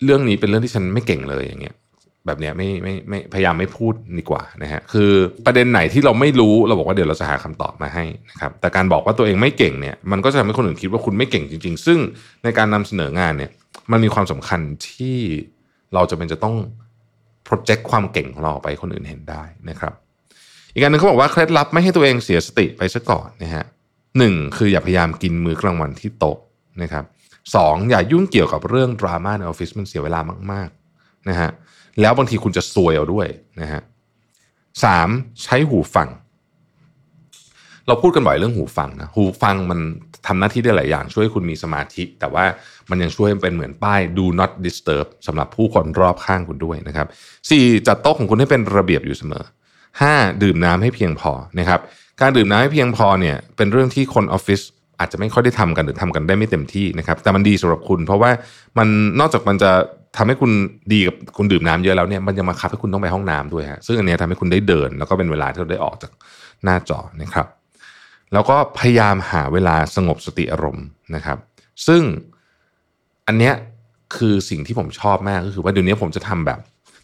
เรื่องนี้เป็นเรื่องที่ฉันไม่เก่งเลยอย่างเงี้ยแบบเนี้ยไม่ไม่ไม่พยายามไม่พูดดีกว่านะฮะคือประเด็นไหนที่เราไม่รู้เราบอกว่าเดี๋ยวเราจะหาคำตอบมาให้นะครับแต่การบอกว่าตัวเองไม่เก่งเนี่ยมันก็จะทำให้คนอื่นคิดว่าคุณไม่เก่งจริง ๆ ซึ่งในการนำเสนองานเนี่ย มันมีความสำคัญที่เราจะเป็นจะต้อง project ความเก่งของเราไปคนอื่นเห็นได้นะครับ อีกการหนึ่งเขาบอกว่าเคล็ดลับไม่ให้ตัวเองเสียสติไปซะก่อนนะฮะหนึ่งคืออย่าพยายามกินมื้อกลางวันที่โต๊ะนะครับสองอย่ายุ่งเกี่ยวกับเรื่องดราม่าในออฟฟิศมันเสียเวลามากๆนะฮะแล้วบางทีคุณจะซวยเอาด้วยนะฮะสามใช้หูฟัง เราพูดกันบ่อยเรื่องหูฟังนะหูฟังมันทำหน้าที่ได้หลายอย่างช่วยคุณมีสมาธิ แต่ว่ามันยังช่วยเป็นเหมือนป้าย do not disturb สำหรับผู้คนรอบข้างคุณด้วยนะครับสี่จัดโต๊ะของคุณให้เป็นระเบียบอยู่เสมอห้าดื่มน้ำให้เพียงพอนะครับการดื่มน้ำให้เพียงพอเนี่ยเป็นเรื่องที่คนออฟฟิศอาจจะไม่ค่อยได้ทำกันหรือทำกันได้ไม่เต็มที่นะครับแต่มันดีสำหรับคุณ เพราะว่ามันนอกจากมันจะทำให้คุณดีกับคุณดื่มน้ำเยอะแล้วเนี่ยมันยังมาคับให้คุณต้องไปห้องน้ำด้วยฮะซึ่งอันนี้ทำให้คุณได้เดิน แล้วก็เป็นเวลาที่เราได้ออกจากหน้าจอนะครับ แล้วก็พยายามหาเวลาสงบสติอารมณ์นะครับ ซึ่งอันเนี้ยคือสิ่งที่ผมชอบมากก็คือว่าเดี๋ยวนี้ผมจะทำแบบ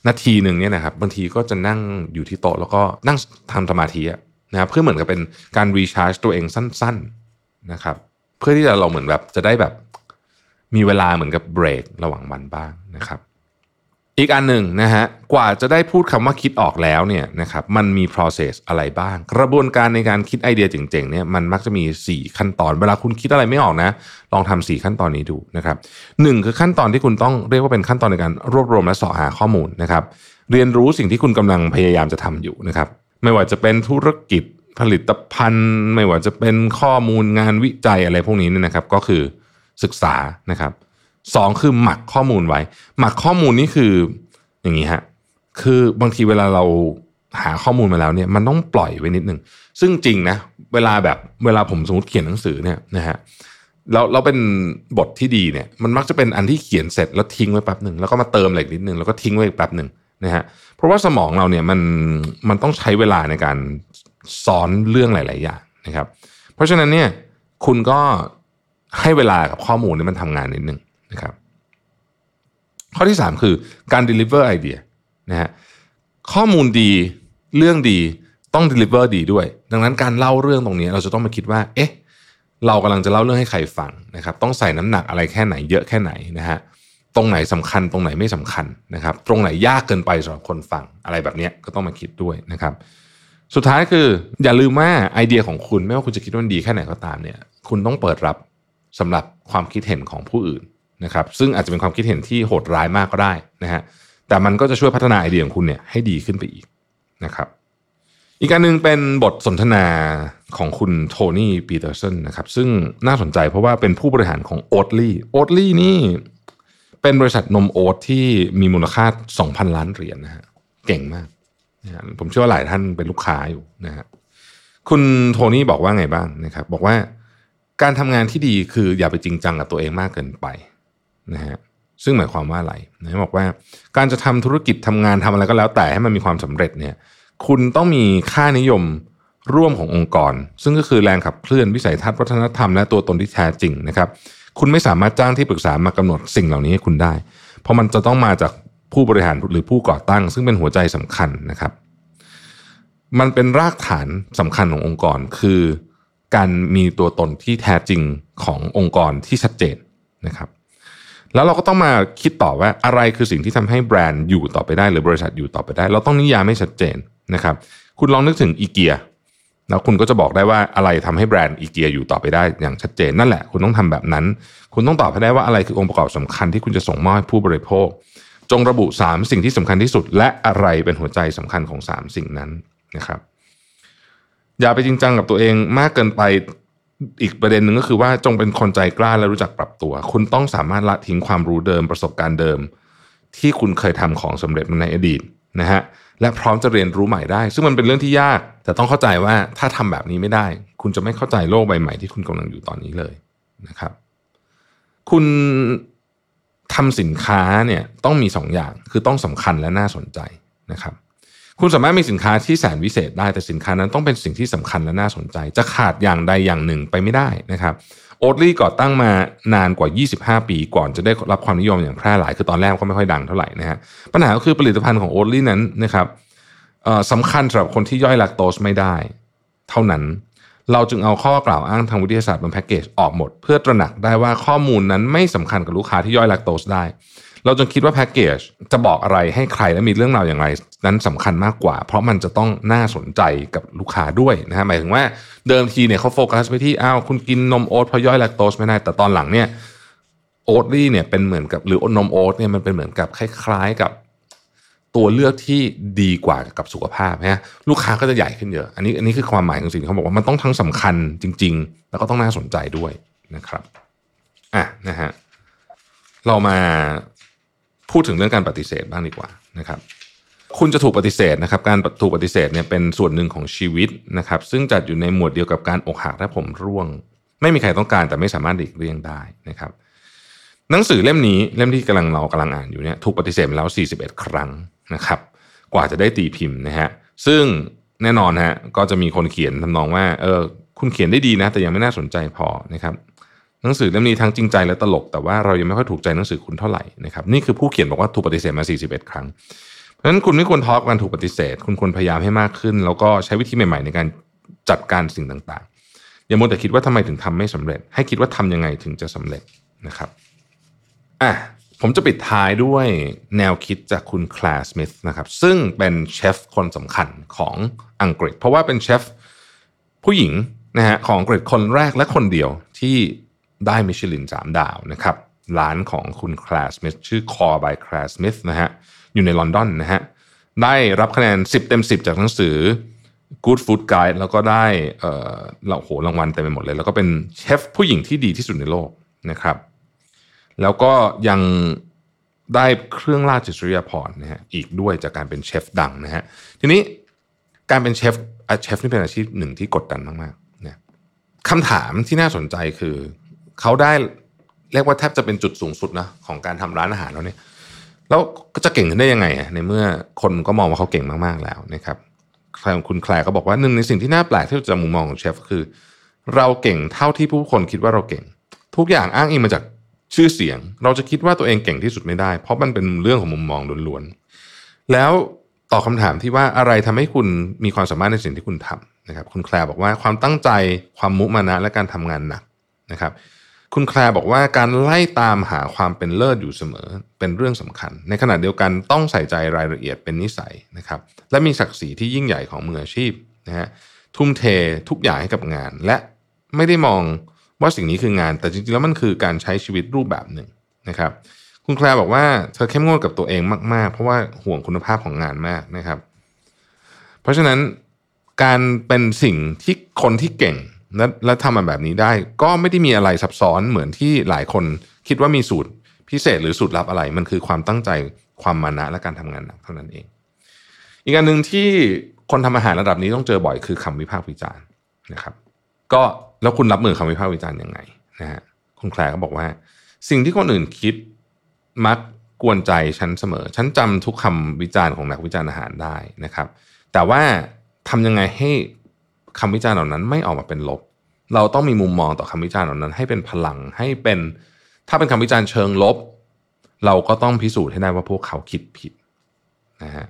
นาทีหนึ่งเนี่ยนะครับบางทีก็จะนั่งอยู่ที่โต๊ะแล้วก็นั่งทำสมาธินะครับเพื่อเหมือนกับเป็นการรีชาร์จตัวเองสั้น ๆนะครับ เพื่อที่จะเราเหมือนแบบจะได้แบบมีเวลาเหมือนกับเบรกระหว่างวันบ้างนะครับ อีกอันหนึ่งนะฮะกว่าจะได้พูดคำว่าคิดออกแล้วเนี่ยนะครับมันมี process อะไรบ้าง กระบวนการในการคิดไอเดียเจ๋งๆเนี่ยมันมักจะมี 4 ขั้นตอน เวลาคุณคิดอะไรไม่ออกนะ ลองทำ4ขั้นตอนนี้ดูนะครับหนึ่งคือขั้นตอนที่คุณต้องเรียกว่าเป็นขั้นตอนในการรวบรวมและสอหาข้อมูลนะครับเรียนรู้สิ่งที่คุณกำลังพยายามจะทำอยู่นะครับไม่ว่าจะเป็นธุรกิจผลิตภัณฑ์ ไม่ว่าจะเป็นข้อมูลงานวิจัยอะไรพวกนี้เนี่ยนะครับ ก็คือศึกษานะครับ สองคือหมักข้อมูลไว้ หมักข้อมูลนี่คืออย่างนี้ฮะคือบางทีเวลาเราหาข้อมูลมาแล้วเนี่ยมันต้องปล่อยไว้นิดนึงซึ่งจริงนะเวลาแบบเวลาผมสมมติเขียนหนังสือเนี่ยนะฮะเราเราเป็นบทที่ดีเนี่ยมันมักจะเป็นอันที่เขียนเสร็จแล้วทิ้งไว้แป๊บหนึ่งแล้วก็มาเติมอะไรนิดนึงแล้วก็ทิ้งไว้อีกแป๊บหนึ่งนะฮะเพราะว่าสมองเราเนี่ยมันมันต้องใช้เวลาในการซ้อนเรื่องหลาย ๆ อย่างนะครับ เพราะฉะนั้นเนี่ยคุณก็ให้เวลากับข้อมูลนี่มันทำงานนิดนึง นะครับ ข้อที่ 3 คือการ deliver ไอเดียนะฮะข้อมูลดีเรื่องดีต้อง deliver ดีด้วย ดังนั้นการเล่าเรื่องตรงนี้เราจะต้องมาคิดว่า เอ๊ะ เรากำลังจะเล่าเรื่องให้ใครฟังนะครับ ต้องใส่น้ำหนักอะไรแค่ไหนเยอะแค่ไหนนะฮะตรงไหนสำคัญตรงไหนไม่สำคัญนะครับ ตรงไหนยากเกินไปสำหรับคนฟังอะไรแบบนี้ก็ต้องมาคิดด้วยนะครับ สุดท้ายคืออย่าลืมว่าไอเดียของคุณไม่ว่าคุณจะคิดว่ามันดีแค่ไหนก็ตามเนี่ย คุณต้องเปิดรับสำหรับความคิดเห็นของผู้อื่น นะครับซึ่งอาจจะเป็นความคิดเห็นที่โหดร้ายมากก็ได้นะฮะแต่มันก็จะช่วยพัฒนาไอเดียของคุณเนี่ยให้ดีขึ้นไปอีกนะครับอีกประการหนึ่งเป็นบทสนทนาของคุณโทนี่ปีเตอร์สันนะครับซึ่งน่าสนใจเพราะว่าเป็นผู้บริหารของ Oatly Oatly นี่เป็นบริษัทนมโอ๊ตที่มีมูลค่า 2,000 ล้านเหรียญนะฮะเก่งมากนะผมเชื่อว่าหลายท่านเป็นลูกค้าอยู่นะฮะคุณโทนี่บอกว่าไงบ้างนะครับบอกว่าการทำงานที่ดีคืออย่าไปจริงจังกับตัวเองมากเกินไป นะฮะซึ่งหมายความว่าอะไรนะบอกว่าการจะทำธุรกิจทำงานทำอะไรก็แล้วแต่ให้มันมีความสำเร็จเนี่ยคุณต้องมีค่านิยมร่วมขององค์กร ซึ่งก็คือแรงขับเคลื่อนวิสัยทัศน์วัฒนธรรมและตัวตนที่แท้จริงนะครับ คุณไม่สามารถจ้างที่ปรึกษามากำหนดสิ่งเหล่านี้ให้คุณได้ เพราะมันจะต้องมาจากผู้บริหารหรือผู้ก่อตั้ง ซึ่งเป็นหัวใจสำคัญนะครับ มันเป็นรากฐานสำคัญขององค์กร คือการมีตัวตนที่แท้จริงขององค์กรที่ชัดเจนนะครับ แล้วเราก็ต้องมาคิดต่อว่าอะไรคือสิ่งที่ทำให้แบรนด์อยู่ต่อไปได้ หรือบริษัทอยู่ต่อไปได้ เราต้องนิยามให้ชัดเจนนะครับ คุณลองนึกถึงอีเกียแล้วคุณก็จะบอกได้ว่าอะไรทำให้แบรนด์อีเกียอยู่ต่อไปได้อย่างชัดเจนนั่นแหละ คุณต้องทำแบบนั้น คุณต้องตอบให้ได้ว่าอะไรคือองค์ประกอบสำคัญที่คุณจะส่งมอบให้ผู้บริโภค จงระบุ 3 สิ่งที่สำคัญที่สุด และอะไรเป็นหัวใจสำคัญของ 3 สิ่งนั้นนะครับ อย่าไปจริงจังกับตัวเองมากเกินไป อีกประเด็นหนึ่งก็คือว่าจงเป็นคนใจกล้าและรู้จักปรับตัว คุณต้องสามารถละทิ้งความรู้เดิมประสบการณ์เดิม ที่คุณเคยทำของสำเร็จมาในอดีตนะฮะและพร้อมจะเรียนรู้ใหม่ได้ ซึ่งมันเป็นเรื่องที่ยาก แต่ต้องเข้าใจว่าถ้าทำแบบนี้ไม่ได้ คุณจะไม่เข้าใจโลกใบใหม่ที่คุณกำลังอยู่ตอนนี้เลยนะครับ คุณทำสินค้าเนี่ยต้องมีสองอย่างคือต้องสำคัญและน่าสนใจนะครับ คุณสามารถมีสินค้าที่แสนวิเศษได้แต่สินค้านั้นต้องเป็นสิ่งที่สำคัญและน่าสนใจ จะขาดอย่างใดอย่างหนึ่งไปไม่ได้นะครับโอทลี่ก่อตั้งมานานกว่า 25 ปี ก่อนจะได้รับความนิยมอย่างแพร่หลาย คือตอนแรกก็ไม่ค่อยดังเท่าไหร่นะฮะปัญหาก็คือผลิตภัณฑ์ของโอทลี่นั้นนะครับสำคัญสำหรับคนที่ย่อยแลคโตสไม่ได้ เท่านั้นเราจึงเอาข้อกล่าวอ้างทางวิทยาศาสตร์บนแพ็กเกจออกหมด เพื่อตระหนักได้ว่าข้อมูลนั้นไม่สำคัญกับลูกค้าที่ย่อยแลคโตสได้ เราจงคิดว่าแพ็กเกจจะบอกอะไรให้ใครและมีเรื่องราวอย่างไร นั้นสำคัญมากกว่า เพราะมันจะต้องน่าสนใจกับลูกค้าด้วยนะฮะหมายถึงว่าเดิมทีเนี่ยเขาโฟกัสไปที่อ้าวคุณกินนมโอ๊ตเพราะย่อยแลคโตสไม่ได้แต่ตอนหลังเนี่ยโอ๊ตลี่เนี่ยเป็นเหมือนกับหรือนมโอ๊ตเนี่ยมันเป็นเหมือนกับคล้าย ๆกับตัวเลือกที่ดีกว่ากับสุขภาพนะลูกค้าก็จะใหญ่ขึ้นเยอะ อันนี้อันนี้คือความหมายของสิ่งที่เขาบอกว่ามันต้องทั้งสำคัญจริง ๆ แล้วก็ต้องน่าสนใจด้วยนะครับอะนะฮะเรามา พูดถึงเรื่องการปฏิเสธบ้างดีกว่านะครับ คุณจะถูกปฏิเสธนะครับ การถูกปฏิเสธเนี่ยเป็นส่วนหนึ่งของชีวิตนะครับ ซึ่งจัดอยู่ในหมวดเดียวกับการอกหักและผมร่วง ไม่มีใครต้องการแต่ไม่สามารถหลีกเลี่ยงได้นะครับ หนังสือเล่มนี้เล่มที่กำลังเรากำลังอ่านอยู่เนี่ยถูกปฏิเสธมาแล้ว 41 ครั้งนะครับ กว่าจะได้ตีพิมพ์นะฮะซึ่งแน่นอนฮะก็จะมีคนเขียนทำนองว่าเออคุณเขียนได้ดีนะ แต่ยังไม่น่าสนใจพอนะครับ หนังสือเล่มนี้ทั้งจริงใจและตลก แต่ว่าเรายังไม่ค่อยถูกใจหนังสือคุณเท่าไหร่นะครับนี่คือผู้เขียนบอกว่าถูกปฏิเสธมา 41 ครั้งเพราะฉะนั้นคุณไม่ควรท้อกับการถูกปฏิเสธ คุณควรพยายามให้มากขึ้น แล้วก็ใช้วิธีใหม่ๆ ในการจัดการสิ่งต่างๆ อย่ามัวแต่คิดว่าทำไมถึงทำไม่สำเร็จ ให้คิดว่าทำยังไงถึงจะสำเร็จนะครับอะผมจะปิดท้ายด้วยแนวคิดจากคุณคลาสมิธนะครับซึ่งเป็นเชฟคนสำคัญของอังกฤษ เพราะว่าเป็นเชฟผู้หญิงนะฮะของอังกฤษคนแรกและคนเดียวที่ ได้มิชลินสามดาวนะครับร้านของคุณคลาสมิธชื่อ Core by c l a s Smith นะฮะอยู่ในลอนดอนนะฮะได้รับคะแนน 10 เต็ม 10 จากหนังสือ Good Food Guide แล้วก็ได้เอ่อเราโหรางวัลเต็มไปหมดเลย แล้วก็เป็นเชฟผู้หญิงที่ดีที่สุดในโลกนะครับ แล้วก็ยังได้เครื่องราชจริยาภรณ์นะฮะอีกด้วยจากการเป็นเชฟดังนะฮะทีนี้การเป็นเชฟเชฟนี่เป็นอาชีพหนึ่งที่กดดันมากๆเนี่ยคำถามที่น่าสนใจคือ เขาได้เรียกว่าแทบจะเป็นจุดสูงสุดนะของการทำร้านอาหารแล้วเนี่ยแล้วก็จะเก่งขึ้นได้ยังไง ในเมื่อคนก็มองว่าเขาเก่งมากๆแล้วนะครับคุณแคลก็บอกว่าหนึ่งในสิ่งที่น่าแปลกที่จะมุมมองของเชฟคือ เราเก่งเท่าที่ผู้คนคิดว่าเราเก่ง ทุกอย่างอ้างอิงมาจากชื่อเสียง เราจะคิดว่าตัวเองเก่งที่สุดไม่ได้ เพราะมันเป็นเรื่องของมุมมองล้วนๆแล้วตอบคาถามที่ว่าอะไรทำให้คุณมีความสามารถในสิ่งที่คุณทำนะครับ คุณแคลบอกว่าความตั้งใจความมุมานะและการทำงานหนักนะครับ คุณแคลบอกว่าการไล่ตามหาความเป็นเลิศอยู่เสมอเป็นเรื่องสำคัญ ในขณะเดียวกันต้องใส่ใจรายละเอียดเป็นนิสัยนะครับ และมีศักดิ์ศรีที่ยิ่งใหญ่ของมืออาชีพนะฮะทุ่มเททุกอย่างให้กับงาน และไม่ได้มองว่าสิ่งนี้คืองาน แต่จริงๆแล้วมันคือการใช้ชีวิตรูปแบบหนึ่งนะครับ คุณแคลบอกว่าเธอเข้มงวดกับตัวเองมากๆ เพราะว่าห่วงคุณภาพของงานมากนะครับ เพราะฉะนั้นการเป็นสิ่งที่คนที่เก่ง และและทำมาแบบนี้ได้ ก็ไม่ได้มีอะไรซับซ้อนเหมือนที่หลายคนคิดว่ามีสูตรพิเศษหรือสูตรลับอะไร มันคือความตั้งใจความมานะและการทำงานหนักเท่านั้นเอง อีกอันหนึ่งที่คนทำอาหารระดับนี้ต้องเจอบ่อยคือคำวิพากษ์วิจารณ์นะครับ ก็แล้วคุณรับมือคำวิพากษ์วิจารณ์ยังไงนะฮะคุณแคลก็บอกว่า สิ่งที่คนอื่นคิดมักกวนใจฉันเสมอ ฉันจำทุกคำวิจารณ์ของนักวิจารณ์อาหารได้นะครับ แต่ว่าทำยังไงให้ คำวิจารณ์เหล่านั้นไม่ออกมาเป็นลบ เราต้องมีมุมมองต่อคำวิจารณ์เหล่านั้น ให้เป็นพลังให้เป็น ถ้าเป็นคำวิจารณ์เชิงลบ เราก็ต้องพิสูจน์ให้ได้ว่าพวกเขาคิดผิดนะฮะ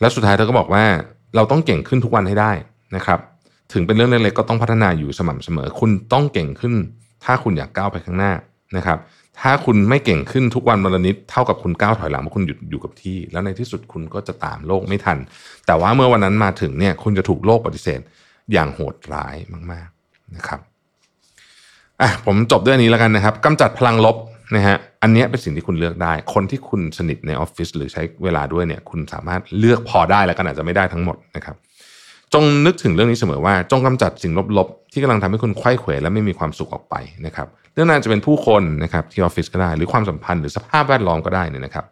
และสุดท้ายเธอก็บอกว่าเราต้องเก่งขึ้นทุกวันให้ได้นะครับ ถึงเป็นเรื่องเล็กๆก็ต้องพัฒนาอยู่สม่ำเสมอ คุณต้องเก่งขึ้น ถ้าคุณอยากก้าวไปข้างหน้านะครับ ถ้าคุณไม่เก่งขึ้นทุกวันวันละนิดเท่ากับคุณก้าวถอยหลังเพราะคุณหยุดอยู่กับที่ แล้วในที่สุดคุณก็จะตามโลกไม่ทัน แต่ว่าเมื่อวันนั้นมาถึงเนี่ยคุณจะถูกโลกปฏิเสธ อย่างโหดร้ายมากๆนะครับอะผมจบด้วยอันนี้แล้วกันนะครับกำจัดพลังลบนะฮะอันนี้เป็นสิ่งที่คุณเลือกได้ คนที่คุณสนิทในออฟฟิศหรือใช้เวลาด้วยเนี่ย คุณสามารถเลือกพอได้แล้วกันอาจจะไม่ได้ทั้งหมดนะครับจงนึกถึงเรื่องนี้เสมอว่า จงกำจัดสิ่งลบๆ ที่กำลังทำให้คุณไข้เขวและไม่มีความสุขออกไปนะครับเรื่องนั้นจะเป็นผู้คนนะครับที่ออฟฟิศก็ได้ หรือความสัมพันธ์หรือสภาพแวดล้อมก็ได้เนี่ยนะครับ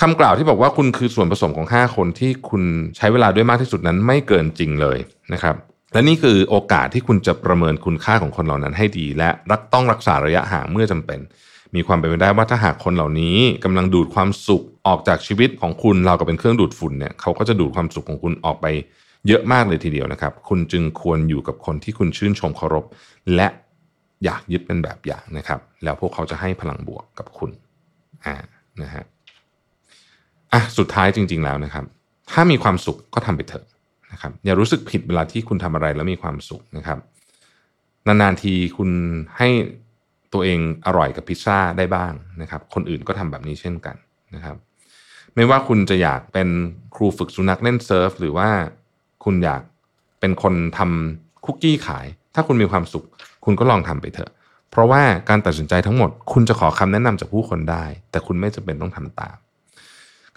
คำกล่าวที่บอกว่าคุณคือส่วนผสมของ 5 คนที่คุณใช้เวลาด้วยมากที่สุดนั้นไม่เกินจริงเลยนะครับและนี่คือโอกาสที่คุณจะประเมินคุณค่าของคนเหล่านั้นให้ดี และรักต้องรักษาระยะห่างเมื่อจำเป็น มีความเป็นไปได้ว่าถ้าหากคนเหล่านี้กำลังดูดความสุขออกจากชีวิตของคุณเราก็เป็นเครื่องดูดฝุ่นเนี่ยเขาก็จะดูดความสุขของคุณออกไปเยอะมากเลยทีเดียวนะครับ คุณจึงควรอยู่กับคนที่คุณชื่นชมเคารพ และอยากยึดเป็นแบบอย่างนะครับ แล้วพวกเขาจะให้พลังบวกกับคุณอ่านะฮะ อะสุดท้ายจริง ๆ แล้วนะครับ ถ้ามีความสุขก็ทำไปเถอะนะครับ อย่ารู้สึกผิดเวลาที่คุณทำอะไรแล้วมีความสุขนะครับ นานๆทีคุณให้ตัวเองอร่อยกับพิซซ่าได้บ้างนะครับ คนอื่นก็ทำแบบนี้เช่นกันนะครับ ไม่ว่าคุณจะอยากเป็นครูฝึกสุนัขเล่นเซิร์ฟหรือว่าคุณอยากเป็นคนทำคุกกี้ขาย ถ้าคุณมีความสุข คุณก็ลองทำไปเถอะ เพราะว่าการตัดสินใจทั้งหมด คุณจะขอคำแนะนำจากผู้คนได้ แต่คุณไม่จำเป็นต้องทำตาม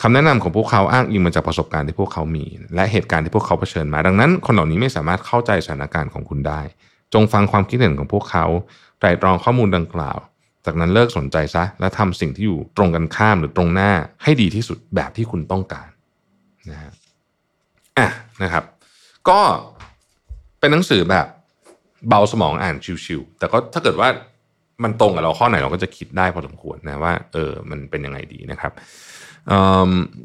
คำแนะนำของพวกเขาอ้างอิงมาจากประสบการณ์ที่พวกเขามี และเหตุการณ์ที่พวกเขาเผชิญมา ดังนั้น คนเหล่านี้ไม่สามารถเข้าใจสถานการณ์ของคุณได้ จงฟังความคิดเห็นของพวกเขาไตรตรองข้อมูลดังกล่าว จากนั้นเลิกสนใจซะ และทำสิ่งที่อยู่ตรงกันข้ามหรือตรงหน้าให้ดีที่สุดแบบที่คุณต้องการนะฮะอะนะครับ ก็เป็นหนังสือแบบเบาสมองอ่านชิวๆแต่ก็ถ้าเกิดว่ามันตรงกับเราข้อไหนเราก็จะคิดได้พอสมควรนะว่าเออมันเป็นยังไงดีนะครับ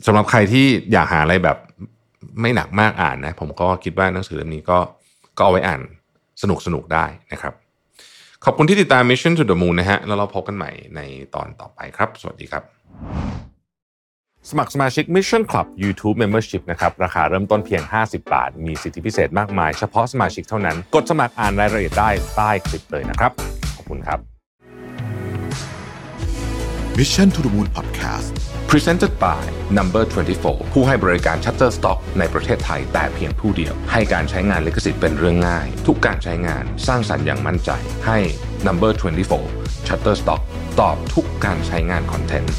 สำหรับใครที่อยากหาอะไรแบบไม่หนักมากอ่านนะ ผมก็คิดว่าหนังสือเล่มนี้ก็ก็เอาไว้อ่านสนุกสนุกได้นะครับ ขอบคุณที่ติดตาม Mission to the Moon นะฮะ แล้วเราพบกันใหม่ในตอนต่อไปครับ สวัสดีครับ สมัครสมาชิก Mission Club YouTube Membership นะครับ ราคาเริ่มต้นเพียง 50 บาท มีสิทธิพิเศษมากมาย เฉพาะสมาชิกเท่านั้น กดสมัครอ่านรายละเอียดได้ใต้คลิปเลยนะครับ ขอบคุณครับ Mission to the Moon Podcast Presented by Number 24 ผู้ให้บริการ Shutterstock ในประเทศไทยแต่เพียงผู้เดียว ให้การใช้งานลิขสิทธิ์เป็นเรื่องง่าย ทุกการใช้งานสร้างสรรค์อย่างมั่นใจ ให้ Number 24 Shutterstock ตอบทุกการใช้งานคอนเทนต์